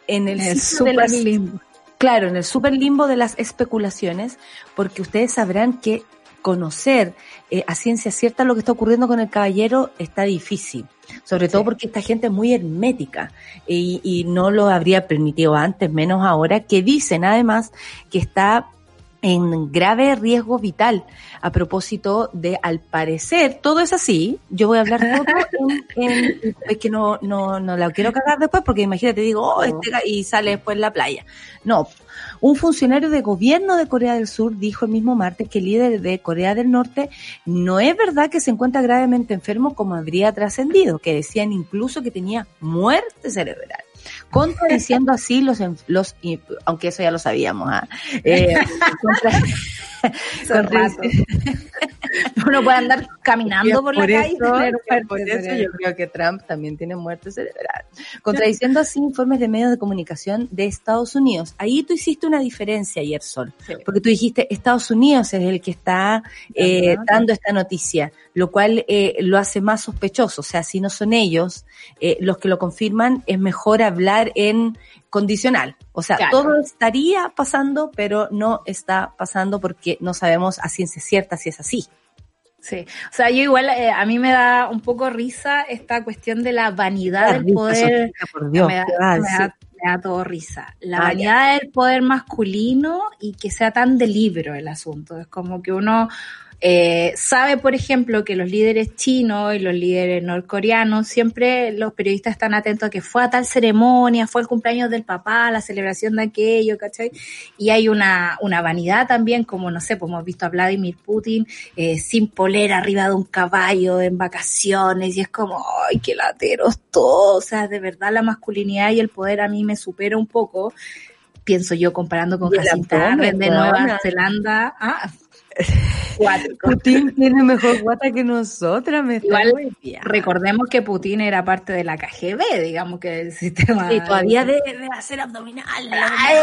en el,
el super las, limbo.
Claro, en el super limbo de las especulaciones, porque ustedes sabrán que conocer eh, a ciencia cierta lo que está ocurriendo con el caballero está difícil sobre todo porque esta gente es muy hermética y, y, no lo habría permitido antes, menos ahora, que dicen además que está en grave riesgo vital a propósito de, al parecer, todo es así. Yo voy a hablar todo en, en- es que no, no, no la quiero cagar después porque imagínate, digo, oh, este y sale después en la playa. No. Un funcionario de gobierno de Corea del Sur dijo el mismo martes que el líder de Corea del Norte no es verdad que se encuentra gravemente enfermo como habría trascendido, que decían incluso que tenía muerte cerebral contradiciendo así los, los aunque eso ya lo sabíamos, ¿ah? Eh, contra- contradic-
Uno puede andar caminando por, la calle y
por eso
cerebral.
yo creo que Trump también tiene muerte cerebral. Contradiciendo así informes de medios de comunicación de Estados Unidos. Ahí tú hiciste una diferencia ayer, Sol.
Sí.
Porque tú dijiste, Estados Unidos es el que está eh, dando esta noticia, lo cual eh, lo hace más sospechoso. O sea, si no son ellos eh, los que lo confirman, es mejor hablar en condicional. O sea,
Claro.
todo estaría pasando, pero no está pasando porque no sabemos a ciencia cierta si es así.
Sí, o sea, yo igual, eh, a mí me da un poco risa esta cuestión de la vanidad del
Risa,
poder,
Sofía, por Dios,
me, da,
¿qué vas a
me da- me da todo risa. La
Ah,
vanidad del poder masculino y que sea tan de libro el asunto. Es como que uno eh, sabe, por ejemplo, que los líderes chinos y los líderes norcoreanos, siempre los periodistas están atentos a que fue a tal ceremonia, fue el cumpleaños del papá, la celebración de aquello, ¿cachai? Y hay una, una vanidad también, como no sé, pues hemos visto a Vladimir Putin eh, sin polera arriba de un caballo en vacaciones y es como, ay, qué lateros todos. O sea, de verdad la masculinidad y el poder a mí me supera un poco. Pienso yo comparando con Jacinta Arden de. Nueva Zelanda. Ah, cuático.
Putin tiene mejor guata que nosotras, me
Igual. Recordemos que Putin era parte de la KGB, digamos que el sistema.
Sí, todavía debe hacer.
Ay,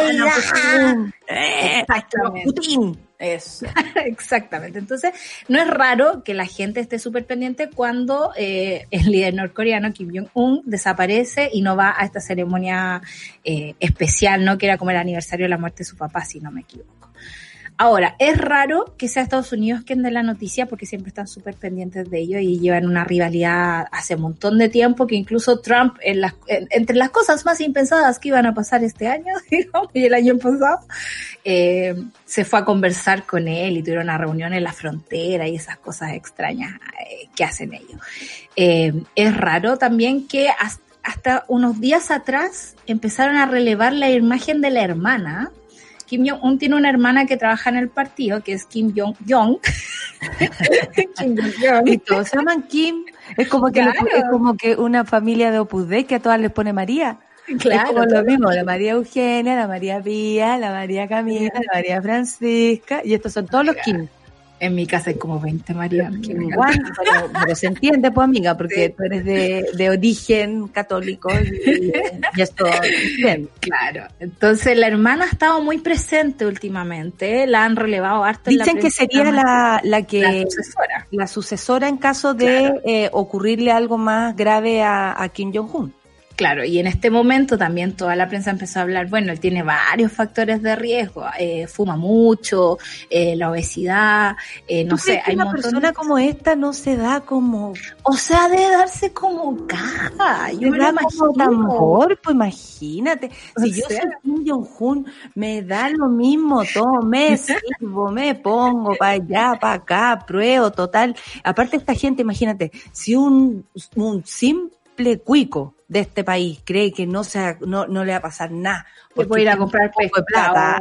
Ana,
ajá.
Putin. Eh,
Exactamente.
Putin. Eso.
Exactamente. Entonces, no es raro que la gente esté súper pendiente cuando eh, el líder norcoreano Kim Jong-un desaparece y no va a esta ceremonia eh, especial, ¿no? Que era como el aniversario de la muerte de su papá, si no me equivoco. Ahora, es raro que sea Estados Unidos quien dé la noticia porque siempre están súper pendientes de ello y llevan una rivalidad hace un montón de tiempo que incluso Trump, en las, en- entre las cosas más impensadas que iban a pasar este año, y el año pasado, eh, se fue a conversar con él y tuvieron una reunión en la frontera y esas cosas extrañas eh, que hacen ellos. Eh, es raro también que has- hasta unos días atrás empezaron a relevar la imagen de la hermana. Kim Jong-un tiene una hermana que trabaja en el partido, que es Kim Jong-jong.
Y todos se llaman Kim. Es como que,
Claro.
es como que una familia de Opus Dei que a todas les pone María. es como lo mismo, la María Eugenia, la María Pía, la María Camila, la María Francisca, y estos son todos los Kim.
En mi casa hay como 20 Marianas.
Igual, pero, pero se entiende, pues amiga, porque tú eres de, de origen católico y, y esto bien.
Claro. Entonces la hermana ha estado muy presente últimamente, la han relevado harto. en la
Dicen que sería la, la que
la sucesora.
la sucesora en caso de
Claro.
eh, ocurrirle algo más grave a, a Kim Jong-un.
Claro, y en este momento también toda la prensa empezó a hablar, bueno, él tiene varios factores de riesgo, eh, fuma mucho, eh, la obesidad, eh, no
¿Tú
sé,
crees
hay un
una persona
de-
como esta no se da como
O sea, debe darse como caja, yo me lo
da como tambor, pues imagínate.
O
Si yo soy Kim Jong-un, me da lo mismo todo, me sirvo, me pongo para allá, para acá, pruebo, total. Aparte esta gente, imagínate, si un, un simple cuico de este país cree que no se, no, no le va a pasar nada.
Que
porque
puede ir a comprar
poco de plata,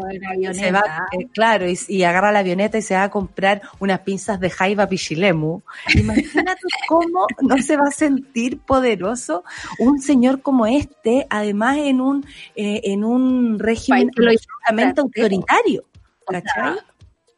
se va, eh, claro, y, y agarra la avioneta y se va a comprar unas pinzas de jaiba pichilemu. Imagínate cómo no se va a sentir poderoso un señor como este, además en un, eh, en un régimen absolutamente autoritario.
O sea,
¿Cachai?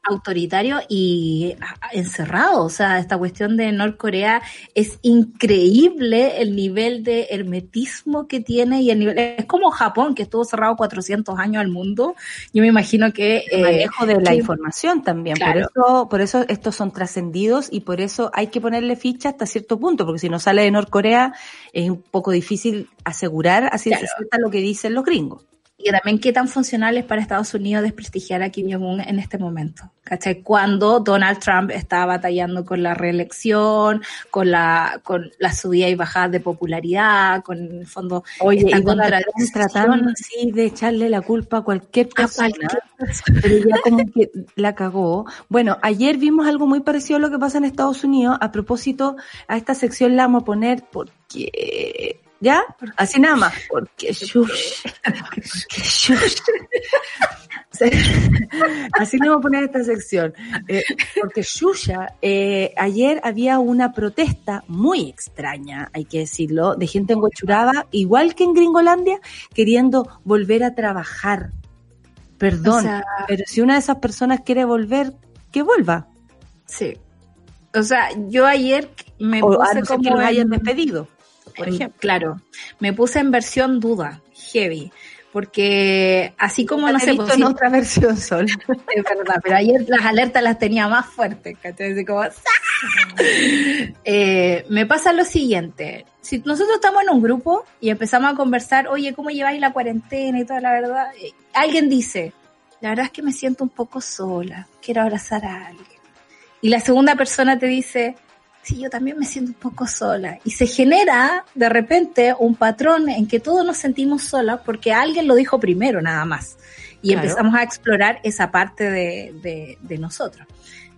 Autoritario y encerrado. O sea, esta cuestión de Norcorea es increíble el nivel de hermetismo que tiene y el nivel, es como Japón, que estuvo cerrado 400 años al mundo. Yo me imagino que...
El
eh,
manejo de la información también.
Claro.
Por eso, por eso estos son trascendidos y por eso hay que ponerle ficha hasta cierto punto, porque si no sale de Norcorea es un poco difícil asegurar a ciencia
Claro.
lo que dicen los gringos.
Y también qué tan funcional es para Estados Unidos desprestigiar a Kim Jong-un en este momento. ¿Cachai? Cuando Donald Trump está batallando con la reelección, con la, con la subida y bajada de popularidad, con el fondo
Oye,
esta
y Donald Trump tratando así de echarle la culpa a cualquier
A
persona,
cualquier
pero ya como que la cagó. Bueno, ayer vimos algo muy parecido a lo que pasa en Estados Unidos. A propósito, a esta sección la vamos a poner porque... ¿Ya? Así nada más. Porque shush. Porque shush. Sí. Así le vamos a poner esta sección. Eh, porque Shusha, eh, ayer había una protesta muy extraña, hay que decirlo, de gente en Huachuraba, igual que en Gringolandia, queriendo volver a trabajar. Perdón,
O sea-
pero si una de esas personas quiere volver, que vuelva.
Sí. O sea, yo ayer me
O a
puse
no ser que
como
los hayan despedido.
Por ejemplo, claro, me puse en versión duda, heavy, porque así como no sé,
visto en otra versión, Sol.
es verdad, pero ayer las alertas las tenía más fuertes, ¿cachai? Como. Eh, me pasa lo siguiente, si nosotros estamos en un grupo y empezamos a conversar, oye, ¿cómo lleváis la cuarentena y toda la verdad? Eh, alguien dice, la verdad es que me siento un poco sola, quiero abrazar a alguien. Y la segunda persona te dice, sí, yo también me siento un poco sola. Y se genera de repente un patrón en que todos nos sentimos solas porque alguien lo dijo primero nada más. Y
Claro.
empezamos a explorar esa parte de, de- de nosotros.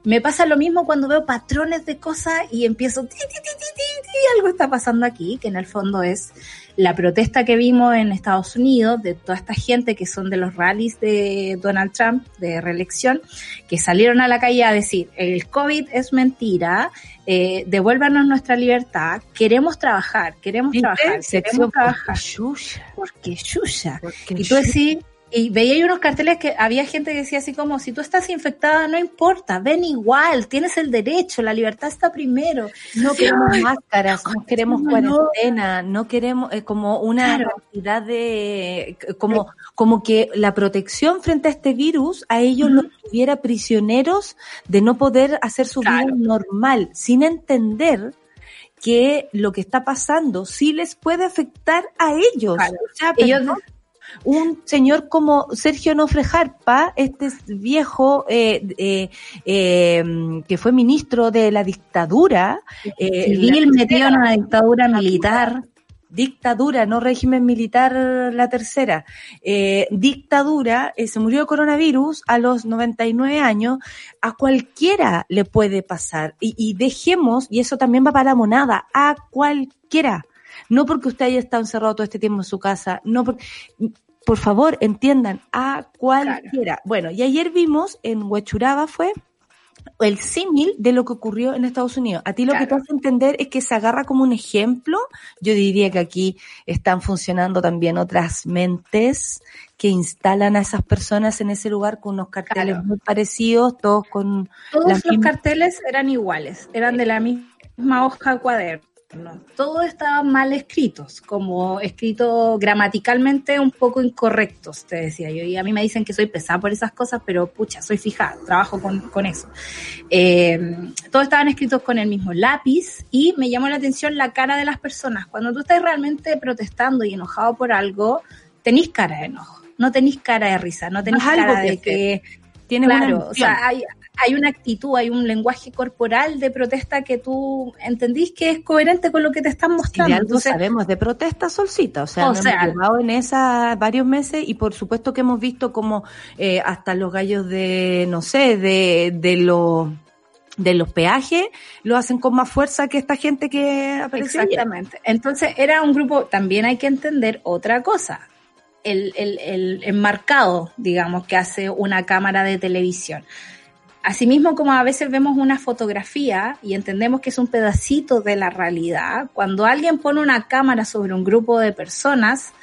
Me pasa lo mismo cuando veo patrones de cosas y empiezo, ti, ti, ti, ti, ti, ti, algo está pasando aquí, que en el fondo es la protesta que vimos en Estados Unidos de toda esta gente que son de los rallies de Donald Trump de reelección, que salieron a la calle a decir, el COVID es mentira, eh, devuélvanos nuestra libertad, queremos trabajar, queremos trabajar, queremos trabajar, porque.
Porque
Y tú decís, y veía ahí unos carteles que había gente que decía así como, si tú estás infectada, no importa, ven igual, tienes el derecho, la libertad está primero.
No queremos máscaras, no queremos
no.
cuarentena, no queremos eh, como una
Claro.
cantidad de como como que la protección frente a este virus a ellos los tuviera prisioneros de no poder hacer su
Claro.
vida normal, sin entender que lo que está pasando sí les puede afectar a ellos.
Claro.
O sea,
Ellos-
perdón, un señor como Sergio Nofre Jarpa, este viejo eh, eh, eh, que fue ministro de la dictadura, eh,
Civil
la
metido en una dictadura militar.
dictadura, no régimen militar la tercera, eh, dictadura, eh, se murió de coronavirus a los 99 años, a cualquiera le puede pasar. Y, y dejemos, y eso también va para la monada, a cualquiera. No porque usted haya estado encerrado todo este tiempo en su casa, no porque, por favor, entiendan, a cualquiera. Bueno, y ayer vimos en Huachuraba fue el símil de lo que ocurrió en Estados Unidos. A ti lo que te hace entender es que se agarra como un ejemplo. Yo diría que aquí están funcionando también otras mentes que instalan a esas personas en ese lugar con unos carteles
Claro.
muy parecidos, todos con
Todos los carteles eran iguales, eran de la misma hoja de cuaderno. Todos estaban mal escritos, como escritos gramaticalmente un poco incorrectos, te decía yo. Y a mí me dicen que soy pesada por esas cosas, pero pucha, soy fija, trabajo con, con eso. Eh, todos estaban escritos con el mismo lápiz y me llamó la atención la cara de las personas. Cuando tú estás realmente protestando y enojado por algo, tenís cara de enojo, no tenís cara de risa, no
No algo
cara
que
de que
Tienes una
claro, o sea, hay, hay una actitud, hay un lenguaje corporal de protesta que tú entendís que es coherente con lo que te están mostrando. Entonces,
sabemos de protesta, Solcita. O sea,
O
nos
sea,
hemos llevado en esa varios meses y por supuesto que hemos visto como eh, hasta los gallos de, no sé, de, de los de los peajes lo hacen con más fuerza que esta gente que apareció.
Exactamente. Entonces, era un grupo, también hay que entender otra cosa. El, el, el enmarcado, digamos, que hace una cámara de televisión. Asimismo, como a veces vemos una fotografía y entendemos que es un pedacito de la realidad, cuando alguien pone una cámara sobre un grupo de personas,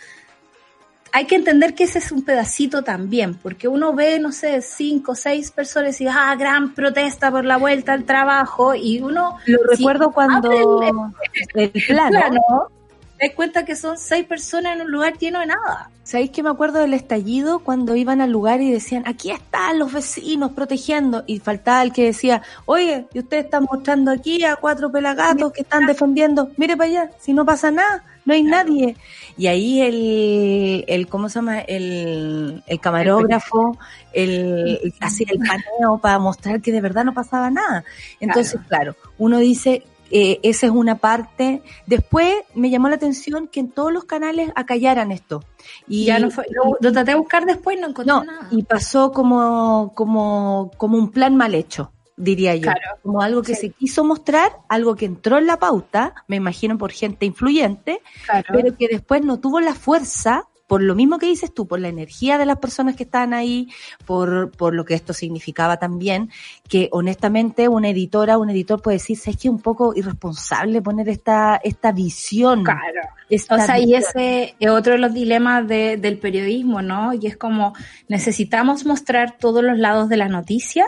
hay que entender que ese es un pedacito también, porque uno ve, no sé, cinco o seis personas y, ah, gran protesta por la vuelta al trabajo, y uno
Lo recuerdo cuando el plano,
plano, te das cuenta que son seis personas en un lugar lleno de nada.
¿Sabéis que me acuerdo del estallido cuando iban al lugar y decían, aquí están los vecinos protegiendo? Y faltaba el que decía, oye, y ustedes están mostrando aquí a cuatro pelagatos que están defendiendo, mire para allá, si no pasa nada, no hay nadie. Y ahí el, el ¿cómo se llama? El, el camarógrafo, el, hacía el paneo para mostrar que de verdad no pasaba nada. Entonces, claro, uno dice, eh, esa es una parte. Después me llamó la atención que en todos los canales acallaran esto. Y
ya no fue, lo, lo traté de buscar después no encontré
no,
nada.
y pasó como, como, como un plan mal hecho, diría yo.
Claro.
Como algo que
Sí.
se quiso mostrar, algo que entró en la pauta, me imagino por gente influyente,
Claro.
pero que después no tuvo la fuerza, por lo mismo que dices tú, por la energía de las personas que estaban ahí, por, por lo que esto significaba también, que honestamente una editora, un editor puede decir, es que es un poco irresponsable poner esta, esta visión.
Claro.
esta
O sea, y
visión.
ese es otro de los dilemas de- del periodismo, ¿no? Y es como, necesitamos mostrar todos los lados de la noticia.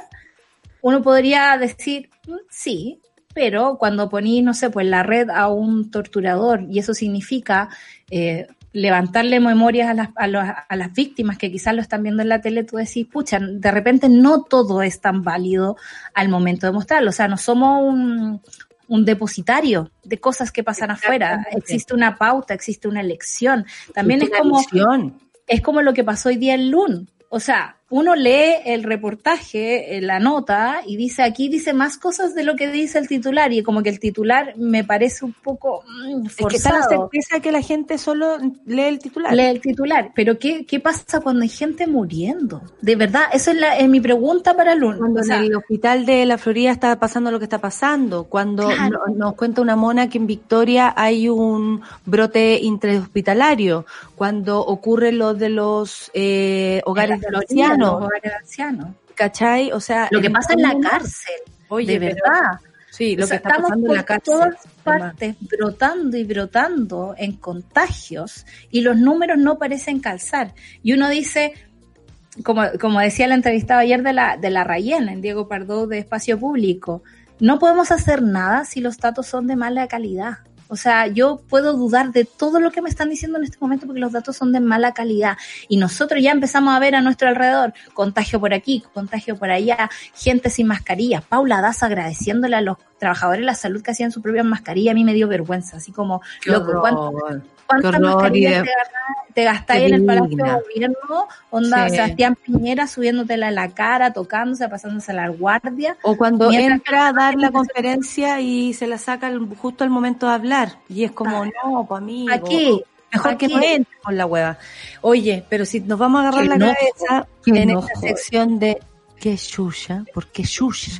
Uno podría decir, "Mm, sí, pero cuando ponís, no sé, pues la red a un torturador y eso significa eh, levantarle memorias a las, a, los- a las víctimas que quizás lo están viendo en la tele, tú decís, pucha, de repente no todo es tan válido al momento de mostrarlo. O sea, no somos un, un depositario de cosas que pasan afuera. Existe una pauta, existe una elección. También es como,
visión.
es como lo que pasó hoy día en LUN. O sea, uno lee el reportaje, eh, la nota, y dice, aquí dice más cosas de lo que dice el titular, y como que el titular me parece un poco mm,
Es que está la
forzado.
certeza que la gente solo lee el titular.
Lee el titular, pero ¿qué, ¿qué pasa cuando hay gente muriendo? De verdad, esa es, la, es mi pregunta para Lun.
Cuando
O sea,
en el hospital de la Florida está pasando lo que está pasando, cuando
Claro.
nos cuenta una mona que en Victoria hay un brote intrahospitalario, cuando ocurre lo de los eh, hogares de los ancianos,
los hogares de ancianos.
¿cachai? O sea,
Lo que pasa en la cárcel,
Oye,
de
pero-
verdad.
Sí, lo
O sea,
que está
estamos
pasando en la cárcel.
todas
además.
partes brotando y brotando en contagios y los números no parecen calzar. Y uno dice, como, como decía el entrevistado ayer de la, de la Rayena, en Diego Pardo de Espacio Público, no podemos hacer nada si los datos son de mala calidad. O sea, yo puedo dudar de todo lo que me están diciendo en este momento porque los datos son de mala calidad. Y nosotros ya empezamos a ver a nuestro alrededor contagio por aquí, contagio por allá, gente sin mascarilla. Paula Das agradeciéndole a los trabajadores de la salud que hacían su propia mascarilla. A mí me dio vergüenza, así como,
Qué
loco, ¿cuánto-
horror.
¿Cuántas
Y de-
te, te gastáis en el Palacio de Gobierno? Onda
Sí.
Sebastián Piñera subiéndotela en la cara, tocándose, pasándose a la guardia.
O cuando entra a dar la conferencia y se la saca justo al momento de hablar. Y es como, no, pues amigo.
Aquí,
Mejor
¿Pa'
que no entre con la hueva. Oye, pero si nos vamos a agarrar la cabeza en esta sección de qué chucha, ¿por qué chucha?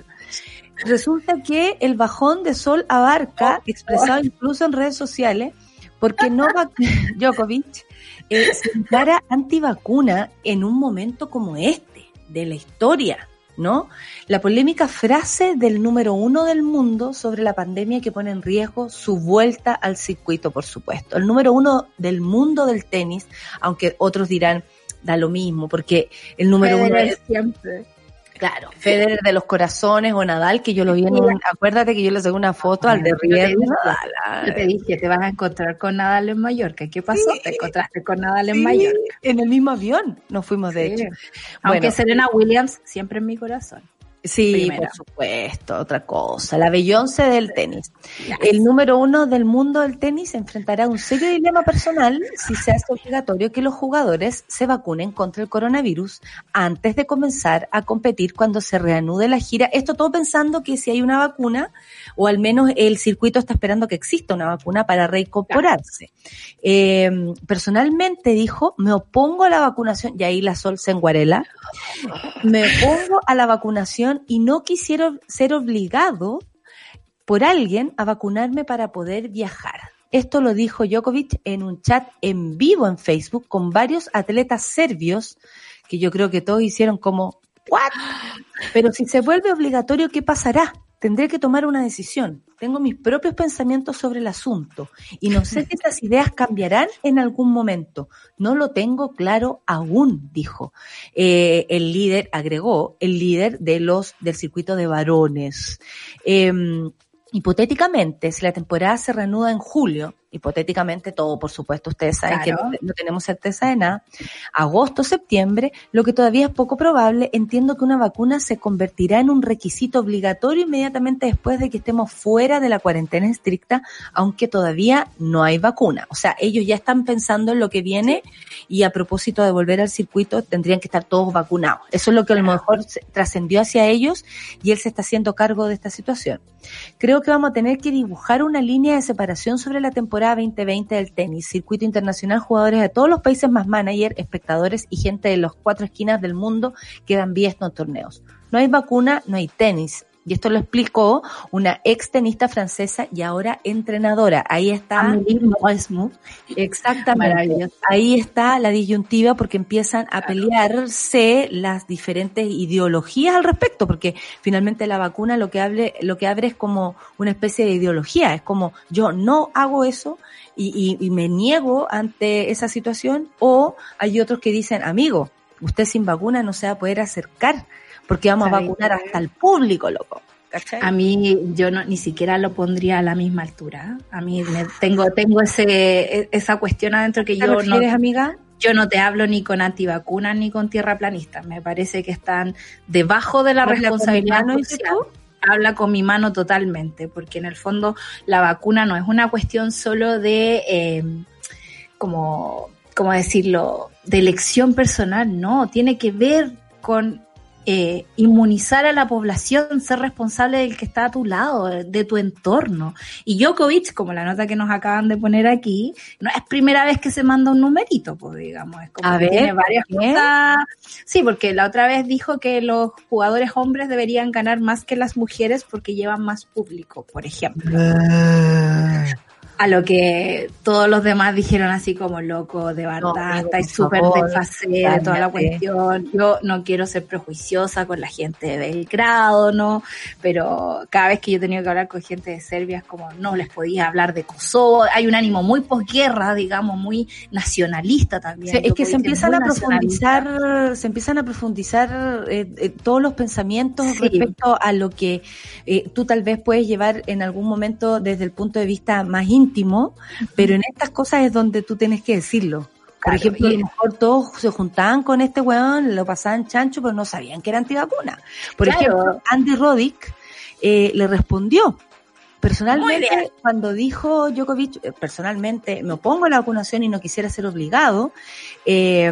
Resulta que el bajón de Sol abarca, expresado incluso en redes sociales, porque Novak Djokovic eh, se declara antivacuna en un momento como este de la historia, ¿no? La polémica frase del número uno del mundo sobre la pandemia que pone en riesgo su vuelta al circuito, por supuesto. El número uno del mundo del tenis, aunque otros dirán, da lo mismo, porque el número uno es,
siempre.
Claro, Federer de los corazones o Nadal, que yo lo vi en un, acuérdate que yo le saqué una foto al de
dije,
Nadal,
Yo te dije, te vas a encontrar con Nadal en Mallorca. ¿Qué pasó?
Sí.
Te encontraste con Nadal en
Sí,
Mallorca.
En el mismo avión nos fuimos, de
Sí.
hecho.
Aunque
Bueno.
Serena Williams siempre en mi corazón.
Sí,
Primera.
por supuesto, otra cosa. La Beyoncé del tenis. El número uno del mundo del tenis enfrentará un serio dilema personal si se hace obligatorio que los jugadores se vacunen contra el coronavirus antes de comenzar a competir cuando se reanude la gira. Esto todo pensando que si hay una vacuna, o al menos el circuito está esperando que exista una vacuna para reincorporarse. Eh, personalmente dijo, me opongo a la vacunación, y ahí la Sol se enguarela, me opongo a la vacunación y no quisiera ser obligado por alguien a vacunarme para poder viajar. Esto lo dijo Djokovic en un chat en vivo en Facebook con varios atletas serbios que yo creo que todos hicieron como, ¿what? Pero si se vuelve obligatorio, ¿qué pasará? Tendré que tomar una decisión. Tengo mis propios pensamientos sobre el asunto y no sé si esas ideas cambiarán en algún momento. No lo tengo claro aún, dijo. Eh, el líder, agregó, el líder de los, del circuito de varones. Eh, hipotéticamente, si la temporada se reanuda en julio, hipotéticamente todo, por supuesto, ustedes saben
Claro.
que no, no tenemos certeza de nada, agosto, septiembre, lo que todavía es poco probable, entiendo que una vacuna se convertirá en un requisito obligatorio inmediatamente después de que estemos fuera de la cuarentena estricta, aunque todavía no hay vacuna. O sea, ellos ya están pensando en lo que viene y a propósito de volver al circuito tendrían que estar todos vacunados. Eso es lo que a lo mejor trascendió hacia ellos y él se está haciendo cargo de esta situación. Creo que vamos a tener que dibujar una línea de separación sobre la temporada 2020 del tenis, circuito internacional, jugadores de todos los países más manager, espectadores y gente de las cuatro esquinas del mundo que dan vía estos torneos. No hay vacuna, no hay tenis. Y esto lo explicó una ex tenista francesa y ahora entrenadora. Ahí está.
Mauresmo.
Exactamente. Ahí está la disyuntiva porque empiezan a pelearse las diferentes ideologías al respecto, porque finalmente la vacuna lo que hable, lo que abre es como una especie de ideología, es como yo no hago eso y, y- y me niego ante esa situación, o hay otros que dicen, amigo, usted sin vacuna no se va a poder acercar, porque vamos a
¿Sabe
vacunar hasta el público, loco. ¿Cachai?
A mí yo no, ni siquiera lo pondría a la misma altura. A mí me, tengo tengo ese e- esa cuestión adentro que
¿Te
yo no,
amiga?
yo no te hablo ni con antivacunas ni con tierraplanistas. Me parece que están debajo de la
¿Habla con mi
responsabilidad social. Habla con mi mano totalmente, porque en el fondo la vacuna no es una cuestión solo de, eh, como, como decirlo, de elección personal, no, tiene que ver con eh, inmunizar a la población, ser responsable del que está a tu lado, de tu entorno. Y Djokovic, como la nota que nos acaban de poner aquí, no es primera vez que se manda un numerito, pues digamos, es como
A
que
ver,
tiene varias cosas. Sí, porque la otra vez dijo que los jugadores hombres deberían ganar más que las mujeres porque llevan más público, por ejemplo. A lo que todos los demás dijeron así como loco, de
No,
verdad,
amigo,
estáis súper
favor,
desfasé de toda la cuestión. Yo no quiero ser prejuiciosa con la gente de Belgrado, ¿no? Pero cada vez que yo he tenido que hablar con gente de Serbia es como no les podía hablar de Kosovo. Hay un ánimo muy posguerra, digamos, muy nacionalista también.
Sí, es que se empiezan a profundizar, se empiezan a profundizar eh, eh, todos los pensamientos
Sí.
respecto a lo que eh, tú tal vez puedes llevar en algún momento desde el punto de vista más íntimo, pero en estas cosas es donde tú tienes que decirlo. Por
Claro,
ejemplo, a lo mejor todos se juntaban con este weón, lo pasaban chancho, pero no sabían que era antivacuna. Por
Claro.
ejemplo, Andy Roddick eh, le respondió Personalmente, cuando dijo Djokovic, eh, personalmente me opongo a la vacunación y no quisiera ser obligado, eh,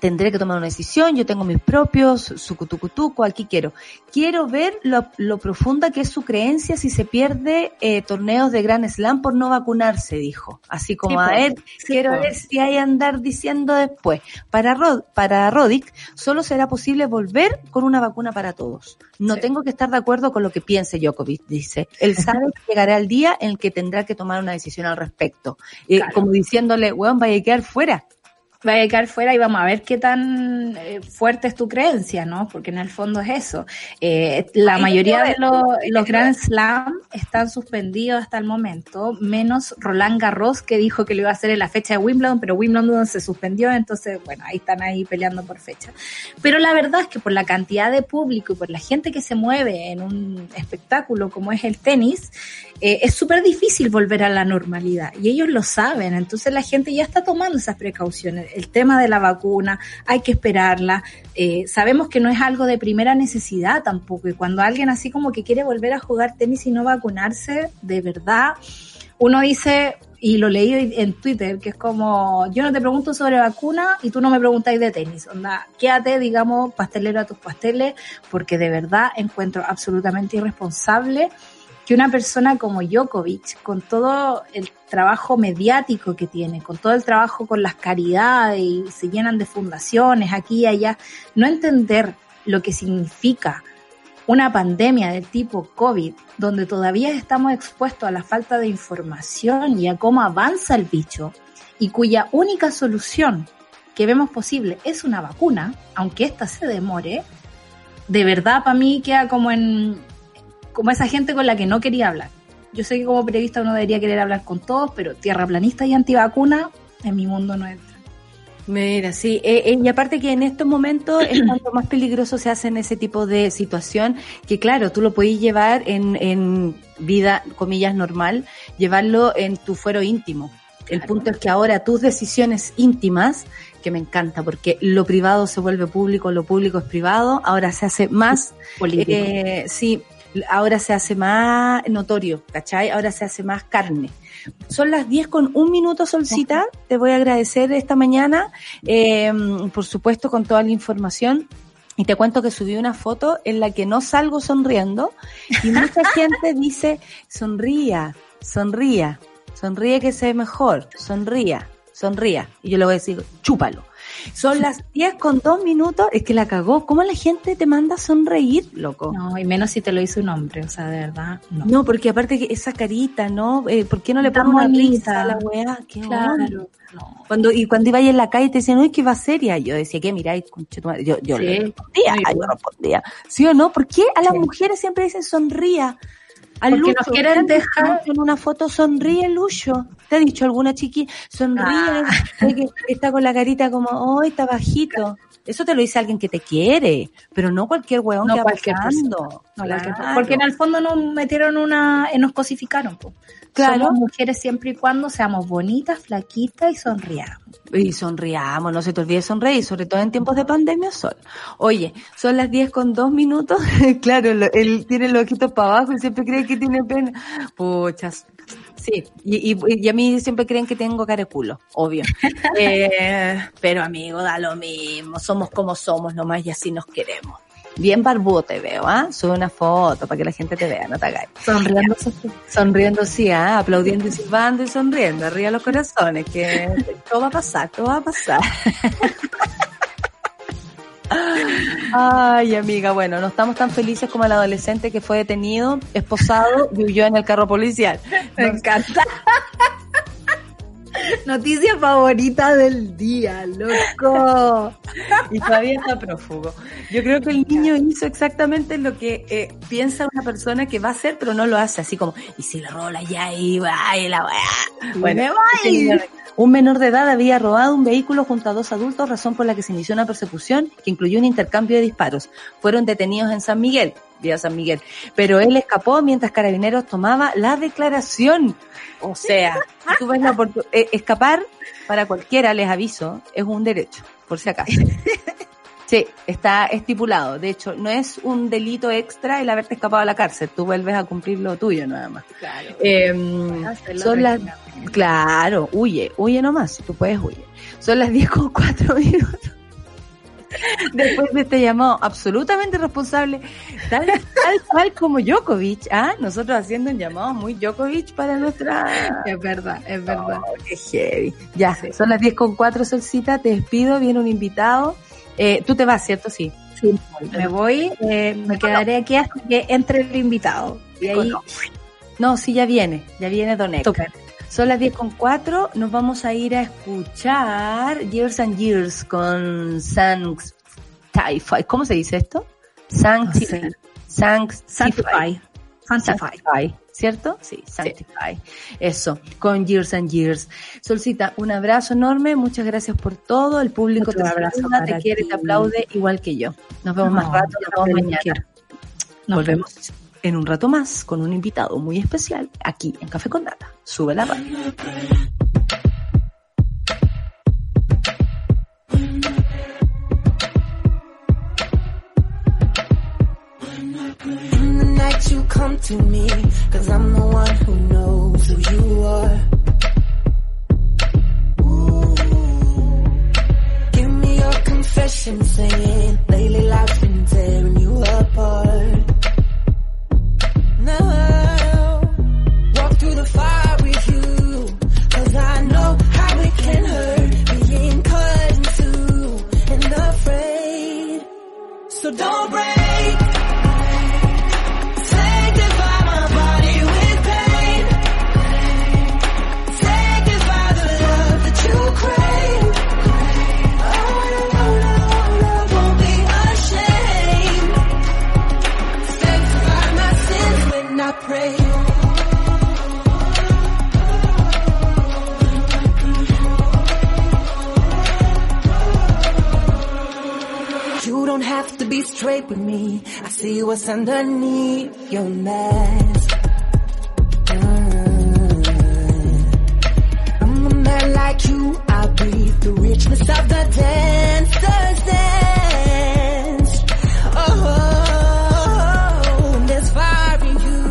tendré que tomar una decisión, yo tengo mis propios, su cutucutuco, aquí quiero. Quiero ver lo, lo profunda que es su creencia si se pierde eh, torneos de Grand Slam por no vacunarse, dijo. Así como,
Sí,
a
po.
ver,
Sí,
quiero ver si hay andar diciendo después. Para, Rod, para Rodic, solo será posible volver con una vacuna para todos. No
Sí.
tengo que estar de acuerdo con lo que piense Djokovic, dice. Él sabe que llegará el día en el que tendrá que tomar una decisión al respecto. Eh,
Claro.
Como diciéndole, weón, vaya a quedar fuera.
Vaya a quedar fuera y vamos a ver qué tan eh, fuerte es tu creencia, ¿no? Porque en el fondo es eso. Eh, la mayoría de los, los Grand Slam están suspendidos hasta el momento, menos Roland Garros que dijo que lo iba a hacer en la fecha de Wimbledon, pero Wimbledon se suspendió, entonces, bueno, ahí están ahí peleando por fecha. Pero la verdad es que por la cantidad de público y por la gente que se mueve en un espectáculo como es el tenis, eh, es súper difícil volver a la normalidad y ellos lo saben, entonces la gente ya está tomando esas precauciones. El tema de la vacuna, hay que esperarla, eh, sabemos que no es algo de primera necesidad tampoco y cuando alguien así como que quiere volver a jugar tenis y no vacunarse, de verdad, uno dice, y lo leí en Twitter, que es como, yo no te pregunto sobre vacuna y tú no me preguntáis de tenis. Onda, quédate, digamos, pastelero a tus pasteles, porque de verdad encuentro absolutamente irresponsable que una persona como Djokovic, con todo el trabajo mediático que tiene, con todo el trabajo con las caridades y se llenan de fundaciones aquí y allá, no entender lo que significa una pandemia del tipo COVID, donde todavía estamos expuestos a la falta de información y a cómo avanza el bicho, y cuya única solución que vemos posible es una vacuna, aunque ésta se demore, de verdad para mí queda como en como esa gente con la que no quería hablar. Yo sé que como periodista uno debería querer hablar con todos, pero tierraplanista y antivacuna en mi mundo no entra.
Mira, sí, eh, eh, y aparte que en estos momentos es cuanto más peligroso se hace en ese tipo de situación, que claro, tú lo podés llevar en, en vida, comillas, normal, llevarlo en tu fuero íntimo. El punto es que ahora tus decisiones íntimas, que me encanta, porque lo privado se vuelve público, lo público es privado, ahora se hace más,
Político.
eh, sí, ahora se hace más notorio, ¿cachai? Ahora se hace más carne. Son las 10 con un minuto, Solcita. Te voy a agradecer esta mañana, eh, por supuesto, con toda la información. Y te cuento que subí una foto en la que no salgo sonriendo y mucha gente dice, sonría, sonría, sonríe que se ve mejor, sonría, sonría. Y yo le voy a decir, chúpalo. Son las 10 con dos minutos, es que la cagó. ¿Cómo la gente te manda a sonreír, loco?
No, y menos si te lo hizo un hombre, o sea, de verdad, no.
No, porque aparte que esa carita, ¿no? Eh, ¿Por qué no le pones una risa a la weá? ¿Qué?
Claro, no.
Cuando, y cuando iba ahí en la calle te decían, uy, que va seria. Yo decía, ¿qué miráis? Yo, yo
Sí,
le respondía, yo respondía. ¿Sí o no? ¿Por qué a las
Sí.
mujeres siempre dicen sonría? Al
Porque nos quieren
¿te han dicho
dejar-
En una foto sonríe, Lucho. ¿Te ha dicho alguna chiqui? Sonríe,
Ah.
que está con la carita como, oh, está bajito. Eso te lo dice alguien que te quiere, pero no cualquier weón
No
que va
cualquier
pasando.
No,
Claro.
cualquier- Porque en el fondo nos metieron una, eh, nos cosificaron. po.
Claro.
Somos mujeres siempre y cuando seamos bonitas, flaquitas y sonriamos.
Y sonriamos, no se te olvide sonreír, sobre todo en tiempos de pandemia, Sol. Oye, son las 10 con dos minutos. claro, él tiene los ojitos para abajo y siempre cree que tiene pena. Puchas. Sí, y, y, y a mí siempre creen que tengo cara de culo, obvio. Eh, pero amigo, da lo mismo, somos como somos nomás y así nos queremos. Bien barbudo te veo, ¿ah? Sube una foto para que la gente te vea, no te hagas.
Sonriendo.
Sonriendo, sí, ¿ah? aplaudiendo y silbando y sonriendo, arriba los corazones, que todo va a pasar, todo va a pasar. Ay, amiga, bueno, no estamos tan felices como el adolescente que fue detenido, esposado y huyó en el carro policial.
Me encanta. Noticia favorita del día, loco.
Y todavía está prófugo. Yo creo que el niño hizo exactamente lo que eh, piensa una persona que va a hacer, pero no lo hace, así como, y si le rola ya va, y la weá. Bueno,
Me voy.
este un menor de edad había robado un vehículo junto a dos adultos, razón por la que se inició una persecución que incluyó un intercambio de disparos. Fueron detenidos en San Miguel, vía San Miguel, pero él escapó mientras Carabineros tomaba la declaración. O sea, tú ves la eh, escapar para cualquiera, les aviso, es un derecho, por si acaso. Sí, está estipulado. De hecho, no es un delito extra el haberte escapado a la cárcel. Tú vuelves a cumplir lo tuyo nada más.
Claro.
Eh, son las, claro, huye, huye nomás, tú puedes huye. Son las 10 con 4 minutos. Después de este llamado absolutamente responsable, tal, tal cual como Djokovic, ¿ah? Nosotros haciendo un llamado muy Djokovic para nuestra...
Es verdad, es verdad.
Oh, qué heavy. Ya, son las 10 con 4, Solcita, te despido, viene un invitado. Eh, tú te vas, ¿cierto? Sí.
Sí, me voy, eh, me quedaré aquí hasta que entre el invitado. Y ahí,
No, sí, ya viene, ya viene Donek.
Súper.
Son las 10 con 4, nos vamos a ir a escuchar Years and Years con Sanctify. ¿Cómo se dice esto? Sanctify. Sanctify.
Sanctify.
¿cierto? Sí, Sanctify. Eso, con Years and Years. Solcita, un abrazo enorme, muchas gracias por todo. El público
Otro
te
abrazo
saluda,
para
te quiere,
ti.
te aplaude igual que yo. Nos vemos más rato, nos vemos mañana.
Nos
Volvemos en un rato más con un invitado muy especial aquí en Café con Nata. Sube la radio.
You come to me, cause I'm the one who knows who you are. Give me your confession saying lately life's been tearing you apart. never straight with me. I see what's underneath your mask. Mm. I'm a man like you. I breathe the richness of the dancer's dance. Oh, there's fire in you,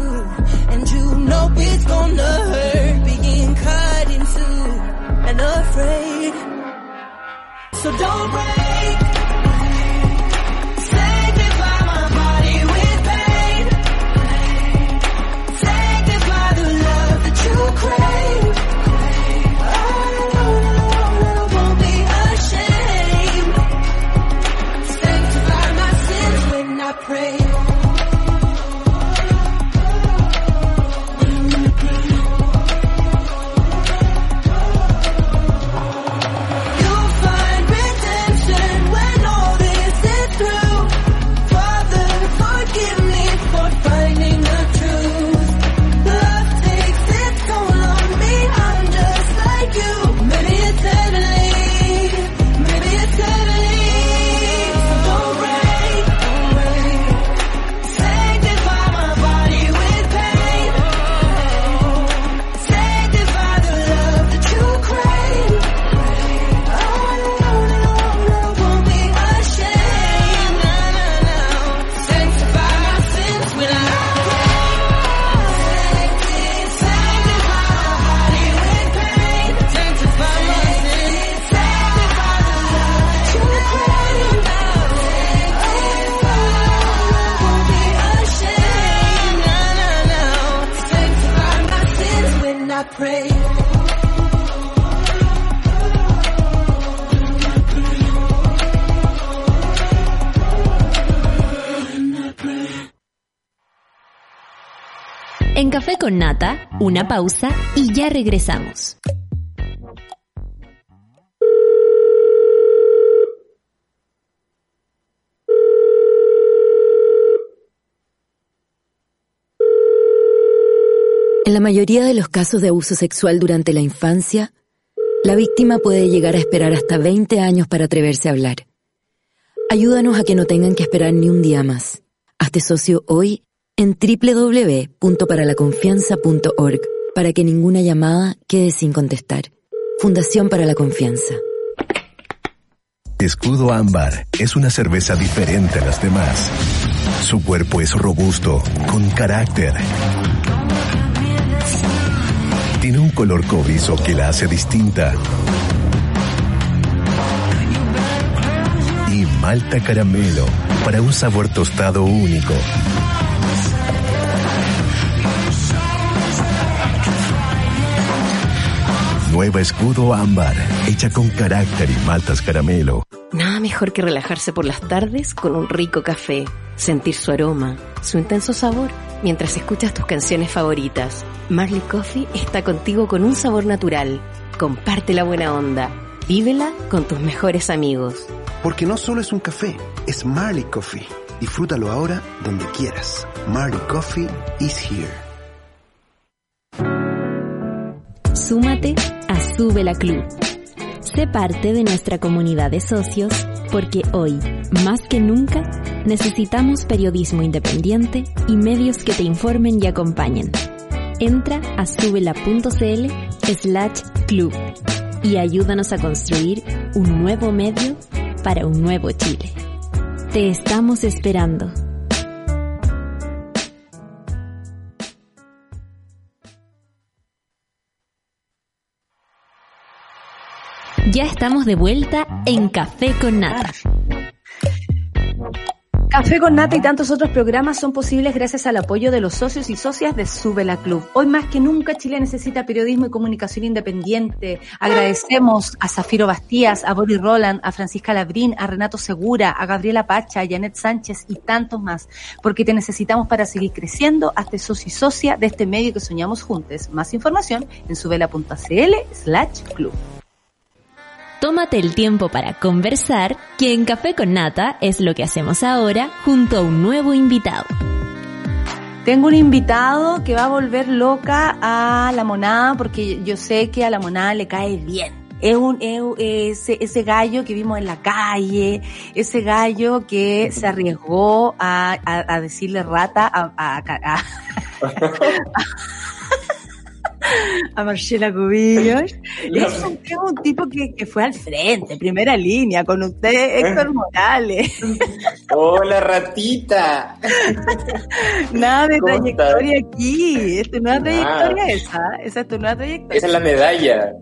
and you know it's gonna hurt and afraid. So don't break.
Café con Nata, una pausa y ya regresamos.
En la mayoría de los casos de abuso sexual durante la infancia, la víctima puede llegar a esperar hasta 20 años para atreverse a hablar. Ayúdanos a que no tengan que esperar ni un día más. Hazte socio hoy en www.paralaconfianza.org para que ninguna llamada quede sin contestar. Fundación para la Confianza.
Escudo Ámbar es una cerveza diferente a las demás. Su cuerpo es robusto, con carácter. Tiene un color cobrizo que la hace distinta. Y malta caramelo para un sabor tostado único. Nueva Escudo Ámbar, hecha con carácter y maltas caramelo.
Nada mejor que relajarse por las tardes con un rico café, sentir su aroma, su intenso sabor, mientras escuchas tus canciones favoritas. Marley Coffee está contigo con un sabor natural. Comparte la buena onda. Vívela con tus mejores amigos.
Porque no solo es un café, es Marley Coffee. Disfrútalo ahora donde quieras. Marley Coffee is here.
Súmate a Sube la Club. Sé parte de nuestra comunidad de socios porque hoy, más que nunca, necesitamos periodismo independiente y medios que te informen y acompañen. Entra a subela.cl slash club y ayúdanos a construir un nuevo medio para un nuevo Chile. Te estamos esperando. Ya estamos de vuelta en Café con Nata.
Café con Nata y tantos otros programas son posibles gracias al apoyo de los socios y socias de Sube la Club. Hoy más que nunca Chile necesita periodismo y comunicación independiente. Agradecemos a Zafiro Bastías, a Boris Roland, a Francisca Labrín, a Renato Segura, a Gabriela Pacha, a Janet Sánchez y tantos más, porque te necesitamos para seguir creciendo. Hazte socio y socia de este medio que soñamos juntos. Más información en subela.cl slash club.
Tómate el tiempo para conversar, que en Café con Nata es lo que hacemos ahora junto a un nuevo invitado.
Tengo un invitado que va a volver loca a la monada porque yo sé que a la monada le cae bien. es un es- ese, ese gallo que vimos en la calle, ese gallo que se arriesgó a, a- a decirle rata a, a, a- Marcela Cubillos. Es un, es un tipo que, que fue al frente, primera línea, con usted, Héctor Morales.
Hola, ratita.
Nada de
¿Cómo
trayectoria aquí. Es tu nueva
Nada.
trayectoria esa. Esa es tu nueva trayectoria.
Esa es la medalla.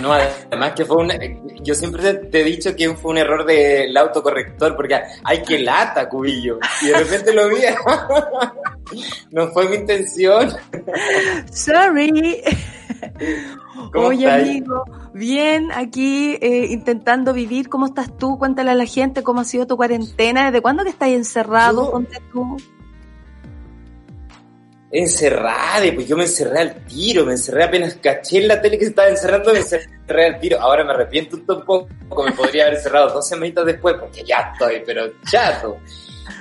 No, además que fue un... Yo siempre te, he dicho que fue un error del autocorrector, porque hay que lata, cubillo. Y de repente lo vi. No fue mi intención.
Sorry.
¿Cómo
Oye, amigo, bien, aquí eh, intentando vivir. ¿Cómo estás tú? Cuéntale a la gente cómo ha sido tu cuarentena. ¿Desde cuándo que estás encerrado?
Yo-
tú.
Encerrada, pues yo me encerré al tiro, me encerré apenas caché en la tele que se estaba encerrando, me encerré al tiro. Ahora me arrepiento un poco, me podría haber cerrado dos semanitas después, porque ya estoy, pero chato.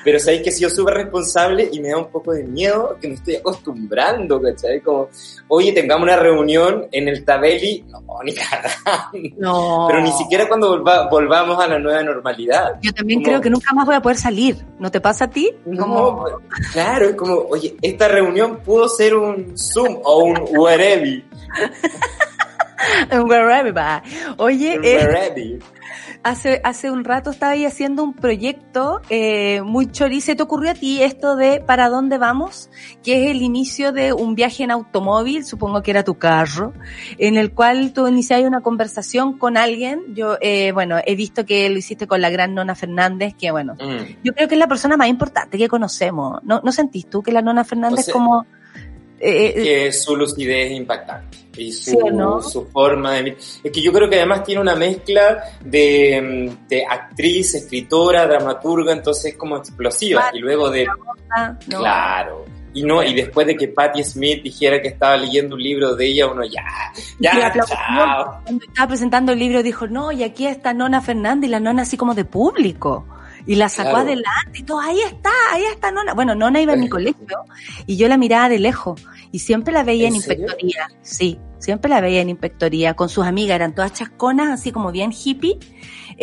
Pero sabéis que he sido súper responsable y me da un poco de miedo que me estoy acostumbrando, ¿cachai? Como, oye, tengamos una reunión en el Tabeli, no, ni cagando.
No.
Pero ni siquiera cuando volva- volvamos a la nueva normalidad.
Yo también
Como-
creo que nunca más voy a poder salir. ¿No te pasa a ti?
No, claro, es como, oye, esta reunión pudo ser un Zoom o un wherever.
Wherever. Oye, eh,
wherever.
Hace, hace un rato estaba ahí haciendo un proyecto eh, muy chorizo. ¿Se te ocurrió a ti esto de ¿Para dónde vamos? Que es el inicio de un viaje en automóvil, supongo que era tu carro, en el cual tú inicias una conversación con alguien. Yo, eh, bueno, he visto que lo hiciste con la gran Nona Fernández, que bueno,
Mm.
yo creo que es la persona más importante que conocemos. ¿No, ¿no sentís tú que la Nona Fernández
O sea,
como... eh, eh,
que su lucidez es impactante y su,
¿Sí o no?
su forma de es que yo creo que además tiene una mezcla de, mm, de actriz, escritora, dramaturga, entonces es como explosiva y luego de
ah, no.
claro y no y después de que Patti Smith dijera que estaba leyendo un libro de ella uno ya ya chao
Cuando estaba presentando el libro dijo, no, y aquí está Nona Fernández y la Nona así como de público. Y la sacó
Claro.
adelante y todo, ahí está, ahí está Nona. Bueno, Nona iba en mi colegio y yo la miraba de lejos y siempre la veía en,
¿En
inspectoría. Sí, siempre la veía en inspectoría con sus amigas, eran todas chasconas, así como bien hippie.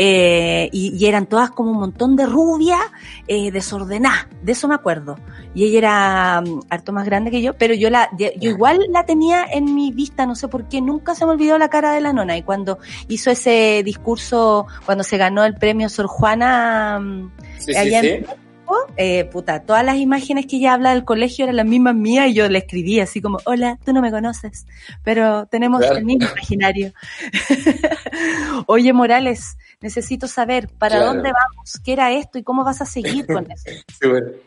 eh, y, y eran todas como un montón de rubias, eh, desordenadas, de eso me acuerdo. Y ella era mm, harto más grande que yo, pero yo la, yo igual la tenía en mi vista, no sé por qué, nunca se me olvidó la cara de la nona. Y cuando hizo ese discurso, cuando se ganó el premio Sor Juana, mm,
sí,
allá
sí.
en México, eh, puta, todas las imágenes que ella habla del colegio eran las mismas mías y yo le escribí así como, hola, tú no me conoces, pero tenemos
Claro.
el mismo imaginario. Oye, Morales, necesito saber para
Claro.
dónde vamos, qué era esto y cómo vas a seguir con eso.
Súper.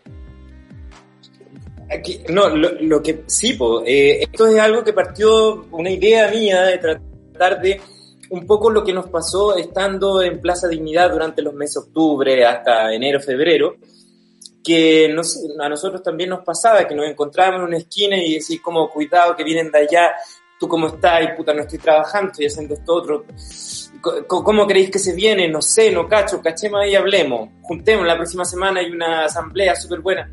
Aquí- no, lo, lo que sí, po, eh, esto es algo que partió una idea mía de tratar de un poco lo que nos pasó estando en Plaza Dignidad durante los meses de octubre hasta enero, febrero, que nos- a nosotros también nos pasaba que nos encontrábamos en una esquina y decís como, cuidado que vienen de allá, tú cómo estás, y puta, no estoy trabajando, estoy haciendo esto otro. Co- ¿Cómo creéis que se viene? No sé, no cacho, cachemos y hablemos. Juntemos la próxima semana, hay una asamblea súper buena.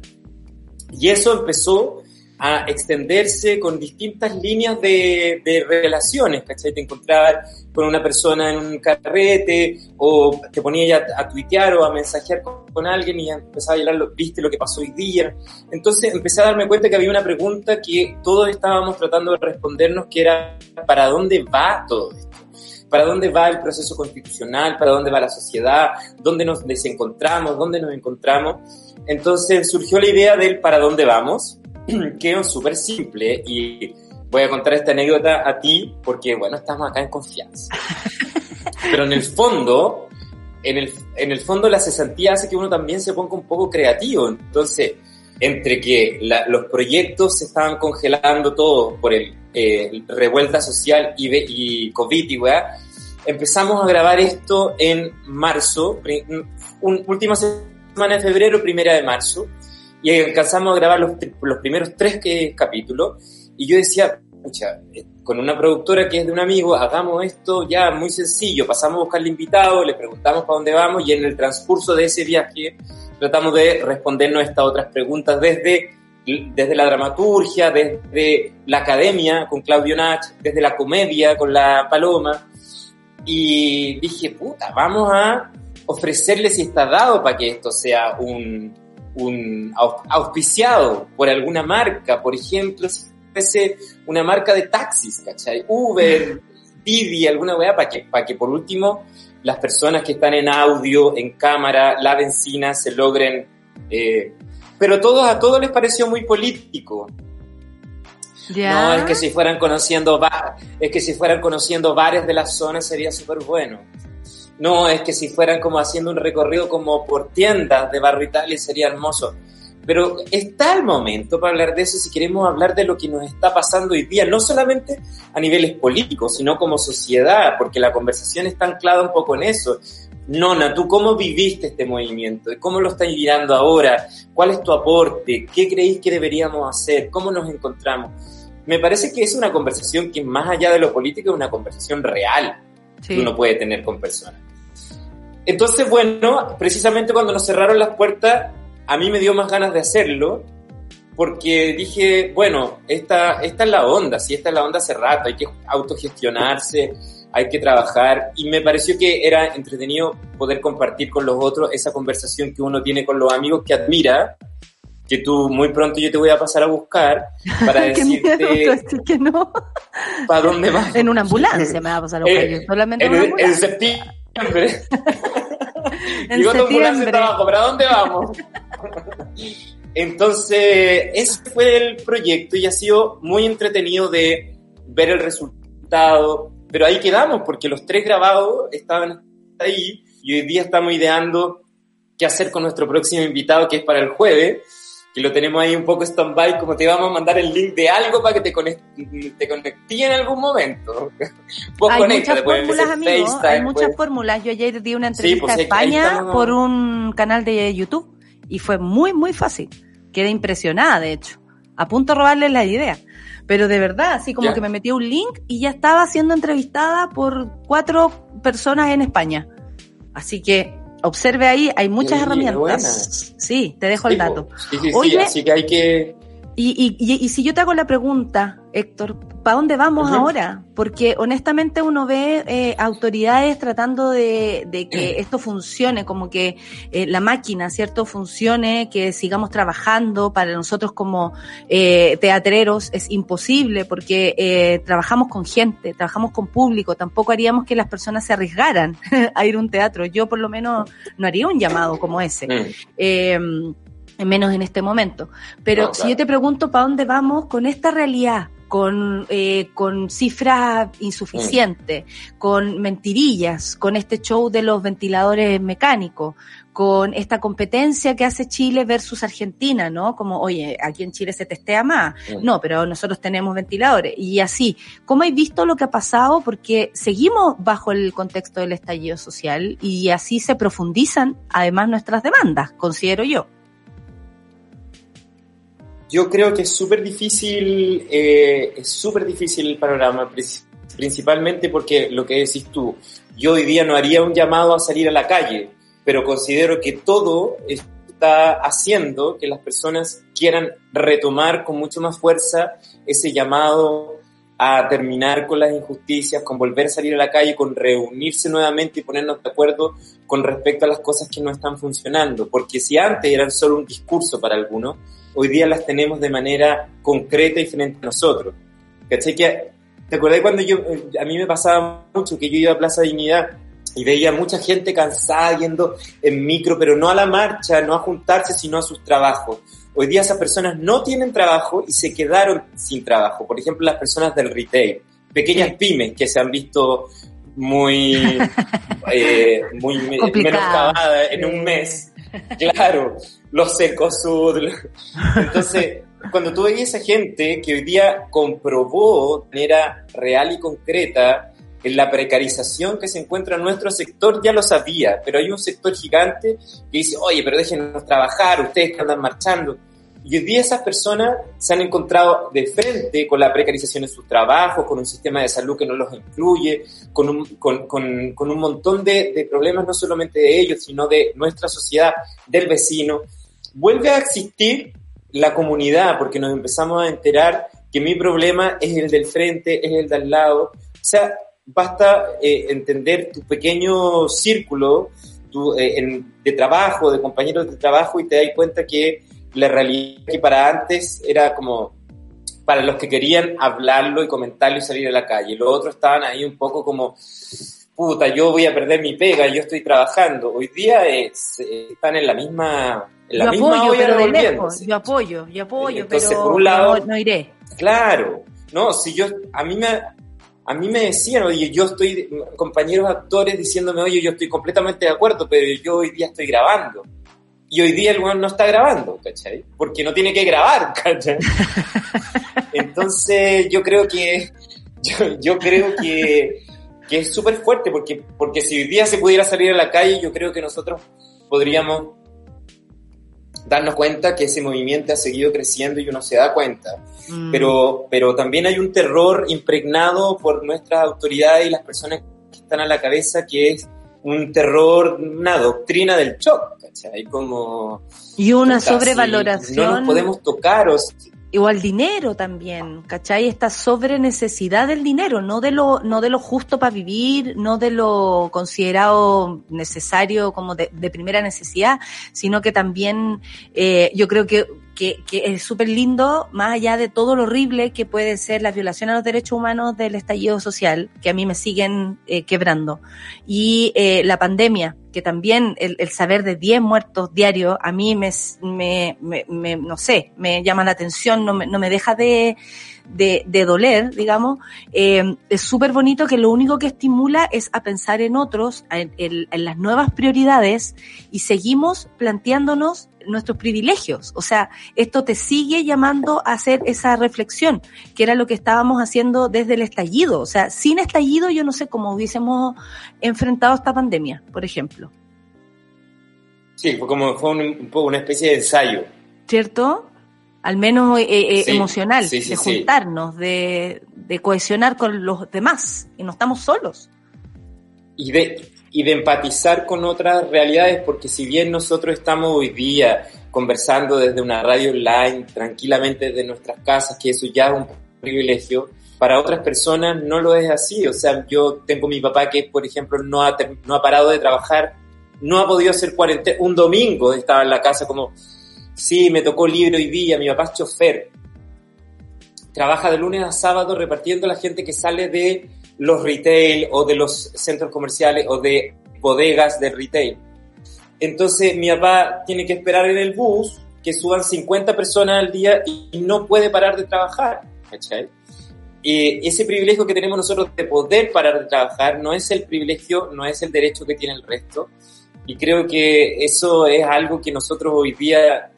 Y eso empezó a extenderse con distintas líneas de, de relaciones, ¿cachai? Te encontrabas con una persona en un carrete o te ponías ya a tuitear o a mensajear con, con alguien y empezaba a hablar, viste lo que pasó hoy día. Entonces empecé a darme cuenta que había una pregunta que todos estábamos tratando de respondernos, que era ¿para dónde va todo esto? ¿Para dónde va el proceso constitucional? ¿Para dónde va la sociedad? ¿Dónde nos desencontramos? ¿Dónde nos encontramos? Entonces surgió la idea del ¿para dónde vamos? que es súper simple y voy a contar esta anécdota a ti porque, bueno, estamos acá en confianza. Pero en el fondo, en el, en el fondo la cesantía hace que uno también se ponga un poco creativo. Entonces, entre que la- los proyectos se estaban congelando todos por el eh, revuelta social y, y COVID y weá, empezamos a grabar esto en marzo, un- última semana de febrero, primera de marzo, y alcanzamos a grabar los, los primeros tres que- capítulos, y yo decía, pucha, eh, con una productora que es de un amigo, hagamos esto ya muy sencillo, pasamos a buscarle invitado, le preguntamos para dónde vamos, y en el transcurso de ese viaje tratamos de respondernos estas otras preguntas desde, desde la dramaturgia, desde la academia con Claudio Nach, desde la comedia con la Paloma, y dije, puta, vamos a ofrecerle si está dado para que esto sea un, un auspiciado por alguna marca, por ejemplo, si fuese una marca de taxis, ¿cachai? Uber, Didi, alguna weá, para que, para que por último las personas que están en audio, en cámara, la benzina, se logren... Eh, pero todos, a todos les pareció muy político. No, es que si fueran conociendo es que si fueran conociendo bares de la zona sería súper bueno. No, es que si fueran como haciendo un recorrido como por tiendas de Barrio Italia sería hermoso. Pero está el momento para hablar de eso si queremos hablar de lo que nos está pasando hoy día, no solamente a niveles políticos, sino como sociedad, porque la conversación está anclada un poco en eso. Nona, ¿tú cómo viviste este movimiento? ¿Cómo lo estás mirando ahora? ¿Cuál es tu aporte? ¿Qué creéis que deberíamos hacer? ¿Cómo nos encontramos? Me parece que es una conversación que más allá de lo político es una conversación real que uno puede tener con personas. Entonces, bueno, precisamente cuando nos cerraron las puertas, a mí me dio más ganas de hacerlo, porque dije, bueno, esta, esta es la onda, si esta es la onda hace rato, hay que autogestionarse, hay que trabajar, y me pareció que era entretenido poder compartir con los otros esa conversación que uno tiene con los amigos que admira, que tú muy pronto yo te voy a pasar a buscar para decirte
que no.
para dónde vas.
En una ambulancia me va a pasar a buscar
eh,
solamente
en,
en,
en septiembre en Digo, septiembre. Trabajo, ¿pero a dónde vamos? Entonces, ese fue el proyecto y ha sido muy entretenido de ver el resultado, pero ahí quedamos porque los tres grabados estaban ahí y hoy día estamos ideando qué hacer con nuestro próximo invitado que es para el jueves que lo tenemos ahí un poco stand-by, como te vamos a mandar el link de algo para que te conectes te en algún momento.
hay muchas fórmulas, amigos, hay muchas pues. fórmulas. Yo ayer di una entrevista pues, a España por un canal de YouTube y fue muy, muy fácil. Quedé impresionada, de hecho. A punto de robarles la idea. Pero de verdad, así como que me metí un link y ya estaba siendo entrevistada por cuatro personas en España. Así que Observe ahí, hay muchas herramientas. Sí, te dejo el dato.
Sí, sí, Oye, así que hay que...
Y, y, y, si yo te hago la pregunta, Héctor, ¿para dónde vamos ahora? Porque honestamente uno ve eh, autoridades tratando de, que esto funcione, como que eh, la máquina, ¿cierto? Funcione, que sigamos trabajando. Para nosotros como eh, teatreros es imposible porque trabajamos con gente, trabajamos con público. Tampoco haríamos que las personas se arriesgaran a ir a un teatro. Yo por lo menos no haría un llamado como ese. Mm. Menos en este momento. Pero si yo te pregunto para dónde vamos con esta realidad, con, eh, con cifras insuficientes, con mentirillas, con este show de los ventiladores mecánicos, con esta competencia que hace Chile versus Argentina, ¿no? Como, oye, aquí en Chile se testea más. No, pero nosotros tenemos ventiladores. Y así, ¿cómo has visto lo que ha pasado? Porque seguimos bajo el contexto del estallido social y así se profundizan además nuestras demandas, considero yo.
Yo creo que es súper difícil, eh, es súper difícil el panorama, principalmente porque lo que decís tú, yo hoy día no haría un llamado a salir a la calle, pero considero que todo está haciendo que las personas quieran retomar con mucho más fuerza ese llamado a terminar con las injusticias, con volver a salir a la calle, con reunirse nuevamente y ponernos de acuerdo con respecto a las cosas que no están funcionando. Porque si antes eran solo un discurso para algunos, hoy día las tenemos de manera concreta y frente a nosotros. ¿Cachai? Que, ¿Te acordás cuando yo, eh, a mí me pasaba mucho que yo iba a Plaza Dignidad y veía mucha gente cansada yendo en micro, pero no a la marcha, no a juntarse, sino a sus trabajos. Hoy día esas personas no tienen trabajo y se quedaron sin trabajo. Por ejemplo, las personas del retail, pequeñas pymes que se han visto muy, eh, muy menoscabadas en un mes. Claro, los Secosud. Entonces, cuando tú esa gente que hoy día comprobó de manera real y concreta en la precarización que se encuentra en nuestro sector, ya lo sabía, pero hay un sector gigante que dice, oye, pero déjenos trabajar, ustedes que andan marchando. Y hoy día esas personas se han encontrado de frente con la precarización en sus trabajos, con un sistema de salud que no los incluye, con un, con, con, un montón de, problemas no solamente de ellos, sino de nuestra sociedad, del vecino vuelve a existir la comunidad, porque nos empezamos a enterar que mi problema es el del frente, es el de al lado. O sea, basta eh, entender tu pequeño círculo eh, de trabajo, de compañeros de trabajo, y te das cuenta que la realidad que para antes era como para los que querían hablarlo y comentarlo y salir a la calle. Los otros estaban ahí un poco como, puta, yo voy a perder mi pega, yo estoy trabajando. Hoy día es- eh, están en la misma, en la
yo
misma
apoyo, pero de lejos. Yo apoyo, yo apoyo,
Entonces,
pero
por un lado-
no, no iré.
Claro, no, si yo, a mí me, a mí me decían, oye, yo estoy, compañeros actores diciéndome, oye, yo estoy completamente de acuerdo, pero yo hoy día estoy grabando. Y hoy día el weón no está grabando, ¿cachai? Porque no tiene que grabar, ¿cachai? Entonces, yo creo que, yo, yo creo que, que es súper fuerte, porque, porque si hoy día se pudiera salir a la calle, yo creo que nosotros podríamos darnos cuenta que ese movimiento ha seguido creciendo y uno se da cuenta.
Mm.
Pero, pero también hay un terror impregnado por nuestras autoridades y las personas que están a la cabeza que es un terror, una doctrina del shock, ¿cachai? Como...
Y una sobrevaloración.
No nos podemos tocar o...
Igual dinero también, ¿cachai? Esta sobre necesidad del dinero, no de lo, no de lo justo para vivir, no de lo considerado necesario como de, de primera necesidad, sino que también eh, yo creo que, que, que es súper lindo, más allá de todo lo horrible que puede ser la violación a los derechos humanos del estallido social, que a mí me siguen eh, quebrando, y eh, la pandemia, que también el, el saber de 10 muertos diarios a mí me, me, me, me- no sé, me llama la atención, no me, no deja de, de, de doler, digamos. Eh, es súper bonito que lo único que estimula es a pensar en otros, en, en- en las nuevas prioridades y seguimos planteándonos nuestros privilegios. O sea, esto te sigue llamando a hacer esa reflexión, que era lo que estábamos haciendo desde el estallido. O sea, sin estallido yo no sé cómo hubiésemos enfrentado esta pandemia, por ejemplo.
Sí, fue como fue un, un poco una especie de ensayo.
¿cierto? Al menos eh, eh,
Sí,
emocional,
sí, sí,
de juntarnos, de, de cohesionar con los demás y no estamos solos.
y de, y de empatizar con otras realidades, porque si bien nosotros estamos hoy día conversando desde una radio online, tranquilamente desde nuestras casas, que eso ya es un privilegio, para otras personas no lo es así. O sea, yo tengo mi papá que, por ejemplo, no ha, no ha parado de trabajar, no ha podido hacer cuarentena. Un domingo estaba en la casa como, sí, me tocó libre hoy día, mi papá es chofer. Trabaja de lunes a sábado repartiendo a la gente que sale de los retail o de los centros comerciales o de bodegas de retail. Entonces mi papá tiene que esperar en el bus que suban 50 personas al día y no puede parar de trabajar. Y ese privilegio que tenemos nosotros de poder parar de trabajar no es el privilegio, no es el derecho que tiene el resto. Y creo que eso es algo que nosotros hoy día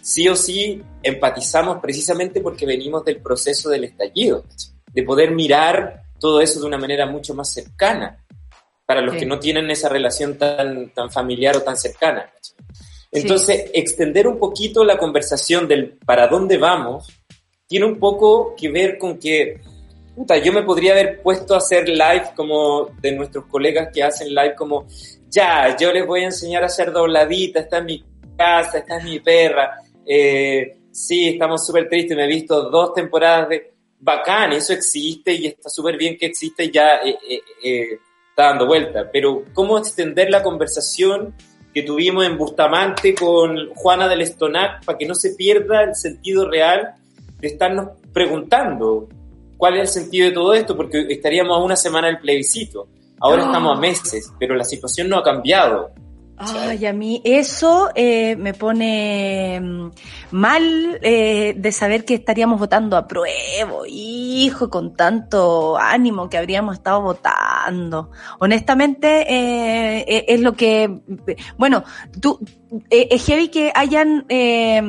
sí o sí empatizamos precisamente porque venimos del proceso del estallido. De poder mirar todo eso de una manera mucho más cercana para los
Sí.
que no tienen esa relación tan, tan familiar o tan cercana. Entonces, extender un poquito la conversación del para dónde vamos tiene un poco que ver con que, puta, yo me podría haber puesto a hacer live como de nuestros colegas que hacen live como, ya, yo les voy a enseñar a hacer dobladita, esta es mi casa, esta es mi perra, eh, sí, estamos súper tristes, me he visto dos temporadas de... Bacán, eso existe y está súper bien que existe y ya eh, eh, eh, está dando vuelta, pero ¿cómo extender la conversación que tuvimos en Bustamante con Juana del Estonac para que no se pierda el sentido real de estarnos preguntando cuál es el sentido de todo esto, porque estaríamos a una semana del plebiscito, ahora
Ah.
estamos a meses, pero la situación no ha cambiado.
Ay, a mí eso eh, me pone mm, mal eh, de saber que estaríamos votando a prueba, hijo, con tanto ánimo que habríamos estado votando. Honestamente, eh, eh, es lo que, bueno, tú, eh, es heavy que hayan eh,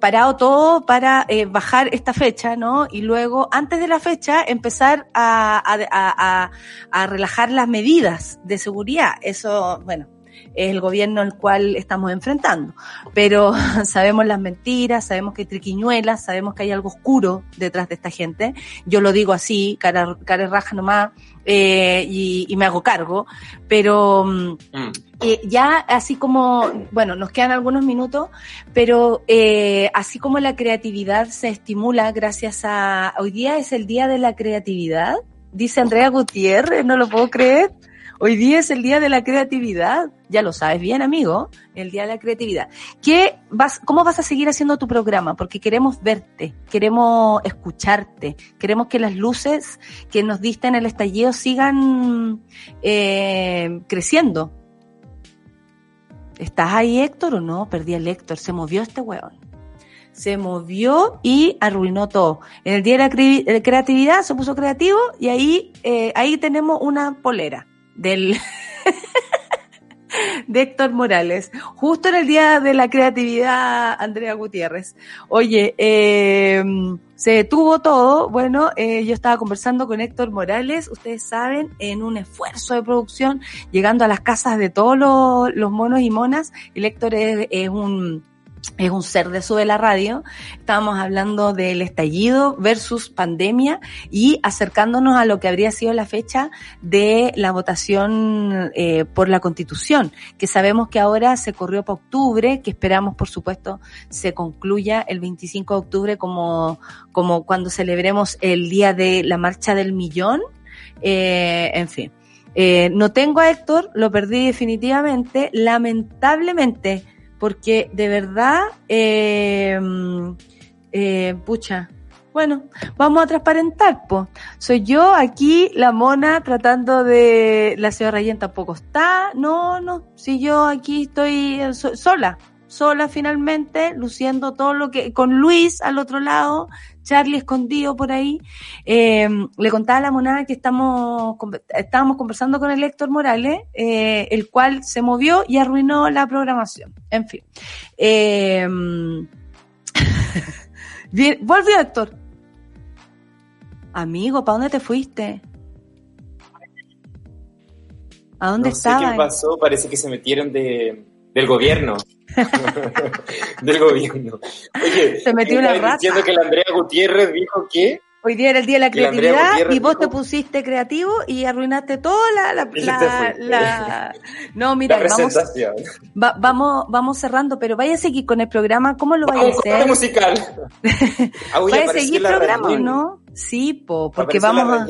parado todo para bajar esta fecha, ¿no? Y luego, antes de la fecha, empezar a, a, a, a relajar las medidas de seguridad. Eso, bueno, es el gobierno al cual estamos enfrentando. Pero sabemos las mentiras, sabemos que hay triquiñuelas, sabemos que hay algo oscuro detrás de esta gente. Yo lo digo así, cara, cara raja nomás, eh, y, y me hago cargo. Pero mm,
Mm.
eh, ya así como, bueno, nos quedan algunos minutos, pero eh, así como la creatividad se estimula gracias a, hoy día es el día de la creatividad. dice Andrea Gutiérrez, no lo puedo creer. Hoy día es el día de la creatividad. Ya lo sabes bien, amigo, el día de la creatividad. ¿Qué vas, ¿Cómo vas a seguir haciendo tu programa? Porque queremos verte, queremos escucharte, queremos que las luces que nos diste en el estallido sigan eh, creciendo. ¿Estás ahí, Héctor, o no? Perdí el Héctor, se movió este hueón se movió y arruinó todo. En el día de la cre- creatividad se puso creativo y ahí, eh, ahí tenemos una polera del de Héctor Morales. Justo en el día de la creatividad, Andrea Gutiérrez. Oye, eh, se detuvo todo. Bueno, eh, yo estaba conversando con Héctor Morales, ustedes saben, en un esfuerzo de producción, llegando a las casas de todos los, los monos y monas. El Héctor es, es un es un ser de Sube la Radio. Estábamos hablando del estallido versus pandemia y acercándonos a lo que habría sido la fecha de la votación eh, por la Constitución, que sabemos que ahora se corrió para octubre, que esperamos, por supuesto, se concluya el 25 de octubre como, como cuando celebremos el día de la marcha del millón. Eh, en fin. Eh, no tengo a Héctor, lo perdí definitivamente, lamentablemente porque de verdad, eh, eh, pucha, bueno, vamos a transparentar, pues. Soy yo aquí, la mona, tratando de... La señora Rayen tampoco está, no, no, si yo aquí estoy eh, so- sola, sola finalmente, luciendo todo lo que... Con Luis al otro lado, Charlie escondido por ahí. Eh, le contaba a la monada que estamos, estábamos conversando con el Héctor Morales, eh, el cual se movió y arruinó la programación. En fin. Eh, bien, volvió Héctor. Amigo, ¿para dónde te fuiste? ¿A dónde
no sé qué pasó, parece que se metieron de, del gobierno. del gobierno. Oye,
Se metió una rata.
diciendo que la Andrea Gutiérrez dijo que
Hoy día era el día de la creatividad y vos te pusiste creativo y arruinaste toda la... la, No, mira, vamos, va- vamos, vamos cerrando, pero vaya a seguir con el programa, ¿cómo lo vaya a
Vamos,
hacer?
musical. Ah,
¿Vaya a seguir
la
programa no? Sí, po, porque vamos a,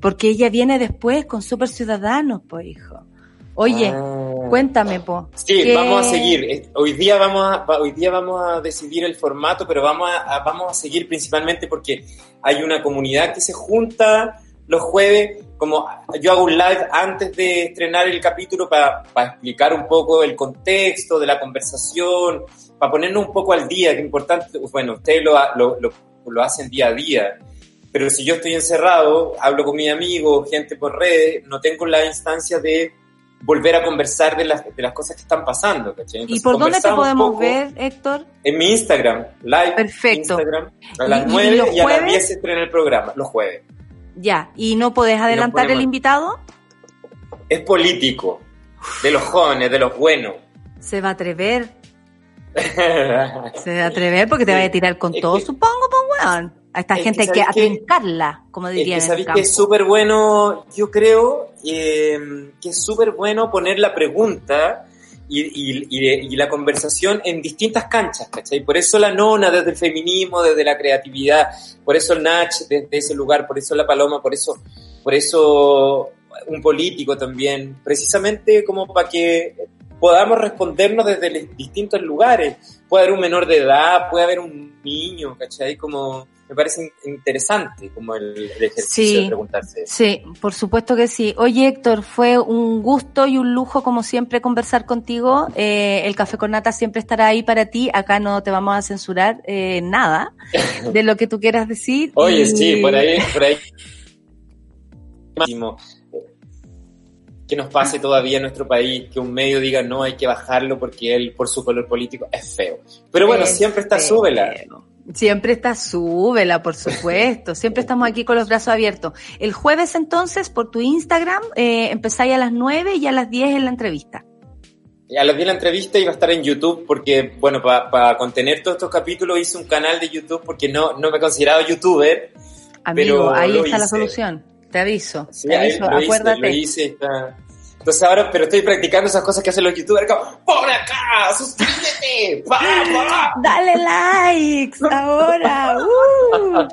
porque ella viene después con Super Ciudadanos, pues hijo. Oye,
Ah.
cuéntame, po.
Sí,
¿qué-
vamos a seguir. Eh, Hoy día vamos a, hoy día vamos a decidir el formato, pero vamos a, a- vamos a seguir principalmente porque hay una comunidad que se junta los jueves. Como yo hago un live antes de estrenar el capítulo para explicar un poco el contexto de la conversación, para ponernos un poco al día, que es importante. Bueno, ustedes lo, lo, lo, lo hacen día a día. Pero si yo estoy encerrado, hablo con mi amigo, gente por redes, no tengo la instancia de volver a conversar de las, de las cosas que están pasando.
¿Y por dónde te podemos ver, Héctor?
En mi Instagram, live
Perfecto.
Instagram, a
¿Y-
las
y
9
los
y, a las
jueves?
10 se estrena el programa, los jueves.
Ya, ¿y no podés adelantar el invitado?
Es político, de los jóvenes, de los buenos.
Se va a atrever, se va a atrever porque te
Sí.
va a tirar con
Es
todo,
que-
supongo, pues weón. A esta
es que
gente hay que
¿sabes qué?
atrincarla, como
Es
dirían
que
en el campo.
que es súper bueno, yo creo eh, que es súper bueno poner la pregunta y, y- y- y la conversación en distintas canchas, ¿cachai? Por eso la nona desde el feminismo, desde la creatividad, por eso el Nach desde ese lugar, por eso la Paloma, por eso, por eso un político también, precisamente como para que podamos respondernos desde distintos lugares. Puede haber un menor de edad, puede haber un niño, ¿cachai? Como me parece in- interesante como el, el ejercicio
Sí.
de preguntarse.
Sí, por supuesto que sí. Oye, Héctor, fue un gusto y un lujo, como siempre, conversar contigo. Eh, el Café con Nata siempre estará ahí para ti. Acá no te vamos a censurar eh, nada de lo que tú quieras decir.
Oye,
Y-
sí, por ahí, por ahí. Máximo. Que nos pase todavía en nuestro país que un medio diga no hay que bajarlo porque él por su color político es feo. Pero bueno,
Es
siempre está
feo.
súbela.
Siempre está súbela, por supuesto. Siempre estamos aquí con los brazos abiertos. El jueves entonces, por tu Instagram, eh, empezáis a las 9 y a las 10 en la entrevista.
A las 10 la entrevista iba a estar en YouTube porque, bueno, para contener todos estos capítulos hice un canal de YouTube porque no, no me consideraba youtuber.
Amigo,
Pero
ahí está la solución. Te aviso.
Sí,
te aviso,
hice,
acuérdate.
lo hice, está, Entonces ahora, pero estoy practicando esas cosas que hacen los youtubers, como, ¡por acá! ¡Suscríbete! ¡Va, va!
Dale likes ahora. Uh.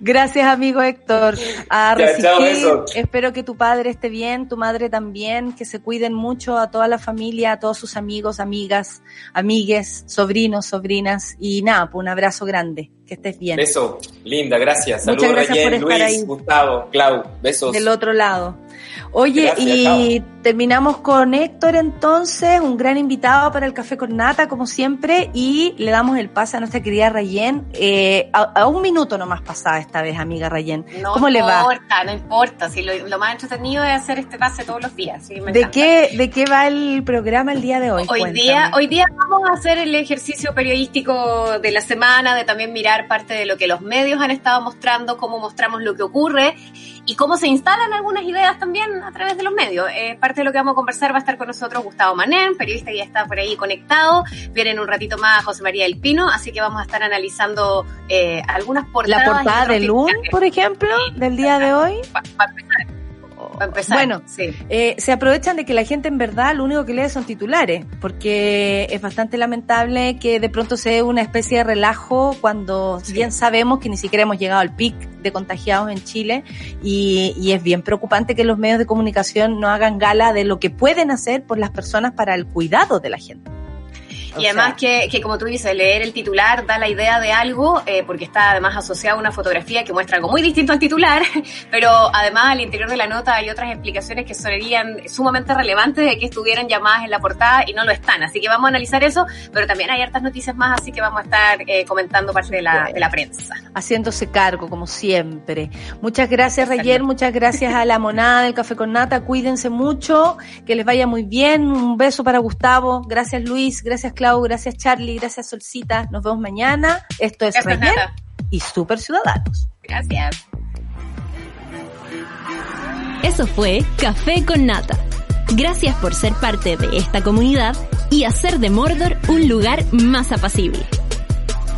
Gracias, amigo Héctor. A
Ya, chao.
Espero que tu padre esté bien, tu madre también, que se cuiden mucho a toda la familia, a todos sus amigos, amigas, amigues, sobrinos, sobrinas. Y nada, pues un abrazo grande. Que estés bien.
Beso, linda, gracias. Saludos,
estar
Luis,
ahí.
Gustavo, Clau, besos.
Del otro lado. Oye,
Gracias,
y terminamos con Héctor entonces, un gran invitado para el Café con Nata, como siempre, y le damos el pase a nuestra querida Rayen. Eh, a, a un minuto nomás pasada esta vez, amiga Rayen.
No
¿Cómo le va?
importa, no importa. Si lo, lo más entretenido es hacer este pase todos los días. sí, me
¿De qué, ¿De qué va el programa el día de hoy?
Hoy
Cuéntame.
día, hoy día vamos a hacer el ejercicio periodístico de la semana, de también mirar parte de lo que los medios han estado mostrando, cómo mostramos lo que ocurre y cómo se instalan algunas ideas también a través de los medios. Eh, parte de lo que vamos a conversar va a estar con nosotros Gustavo Manén, periodista que ya está por ahí conectado. Viene en un ratito más José María del Pino, así que vamos a estar analizando eh, algunas portadas.
La portada de Lun,
titulares.
por ejemplo, del día de hoy.
Para empezar. Empezar,
Bueno,
sí.
eh, se aprovechan de que la gente en verdad lo único que lee son titulares, porque es bastante lamentable que de pronto se dé una especie de relajo cuando bien sabemos que ni siquiera hemos llegado al pic de contagiados en Chile y, y es bien preocupante que los medios de comunicación no hagan gala de lo que pueden hacer por las personas para el cuidado de la gente.
Y además que, que, como tú dices, leer el titular da la idea de algo, eh, porque está además asociado a una fotografía que muestra algo muy distinto al titular, pero además al interior de la nota hay otras explicaciones que serían sumamente relevantes de que estuvieran llamadas en la portada y no lo están. Así que vamos a analizar eso, pero también hay hartas noticias más, así que vamos a estar eh, comentando parte de la, de la prensa.
Haciéndose cargo, como siempre. Muchas gracias, Rayer, muchas gracias a la monada del Café con Nata. Cuídense mucho, que les vaya muy bien. Un beso para Gustavo. Gracias, Luis. Gracias, Clau. Gracias, Charlie. Gracias, Solcita. Nos vemos mañana. Esto es
Nata.
y Super Ciudadanos.
Gracias.
Eso fue Café con Nata. Gracias por ser parte de esta comunidad y hacer de Mordor un lugar más apacible.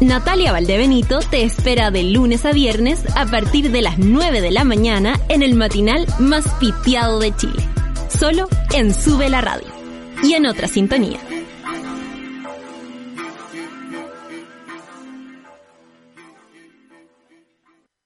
Natalia Valdebenito te espera de lunes a viernes a partir de las 9 de la mañana en el matinal más piteado de Chile. Solo en Sube la Radio. Y en otra sintonía.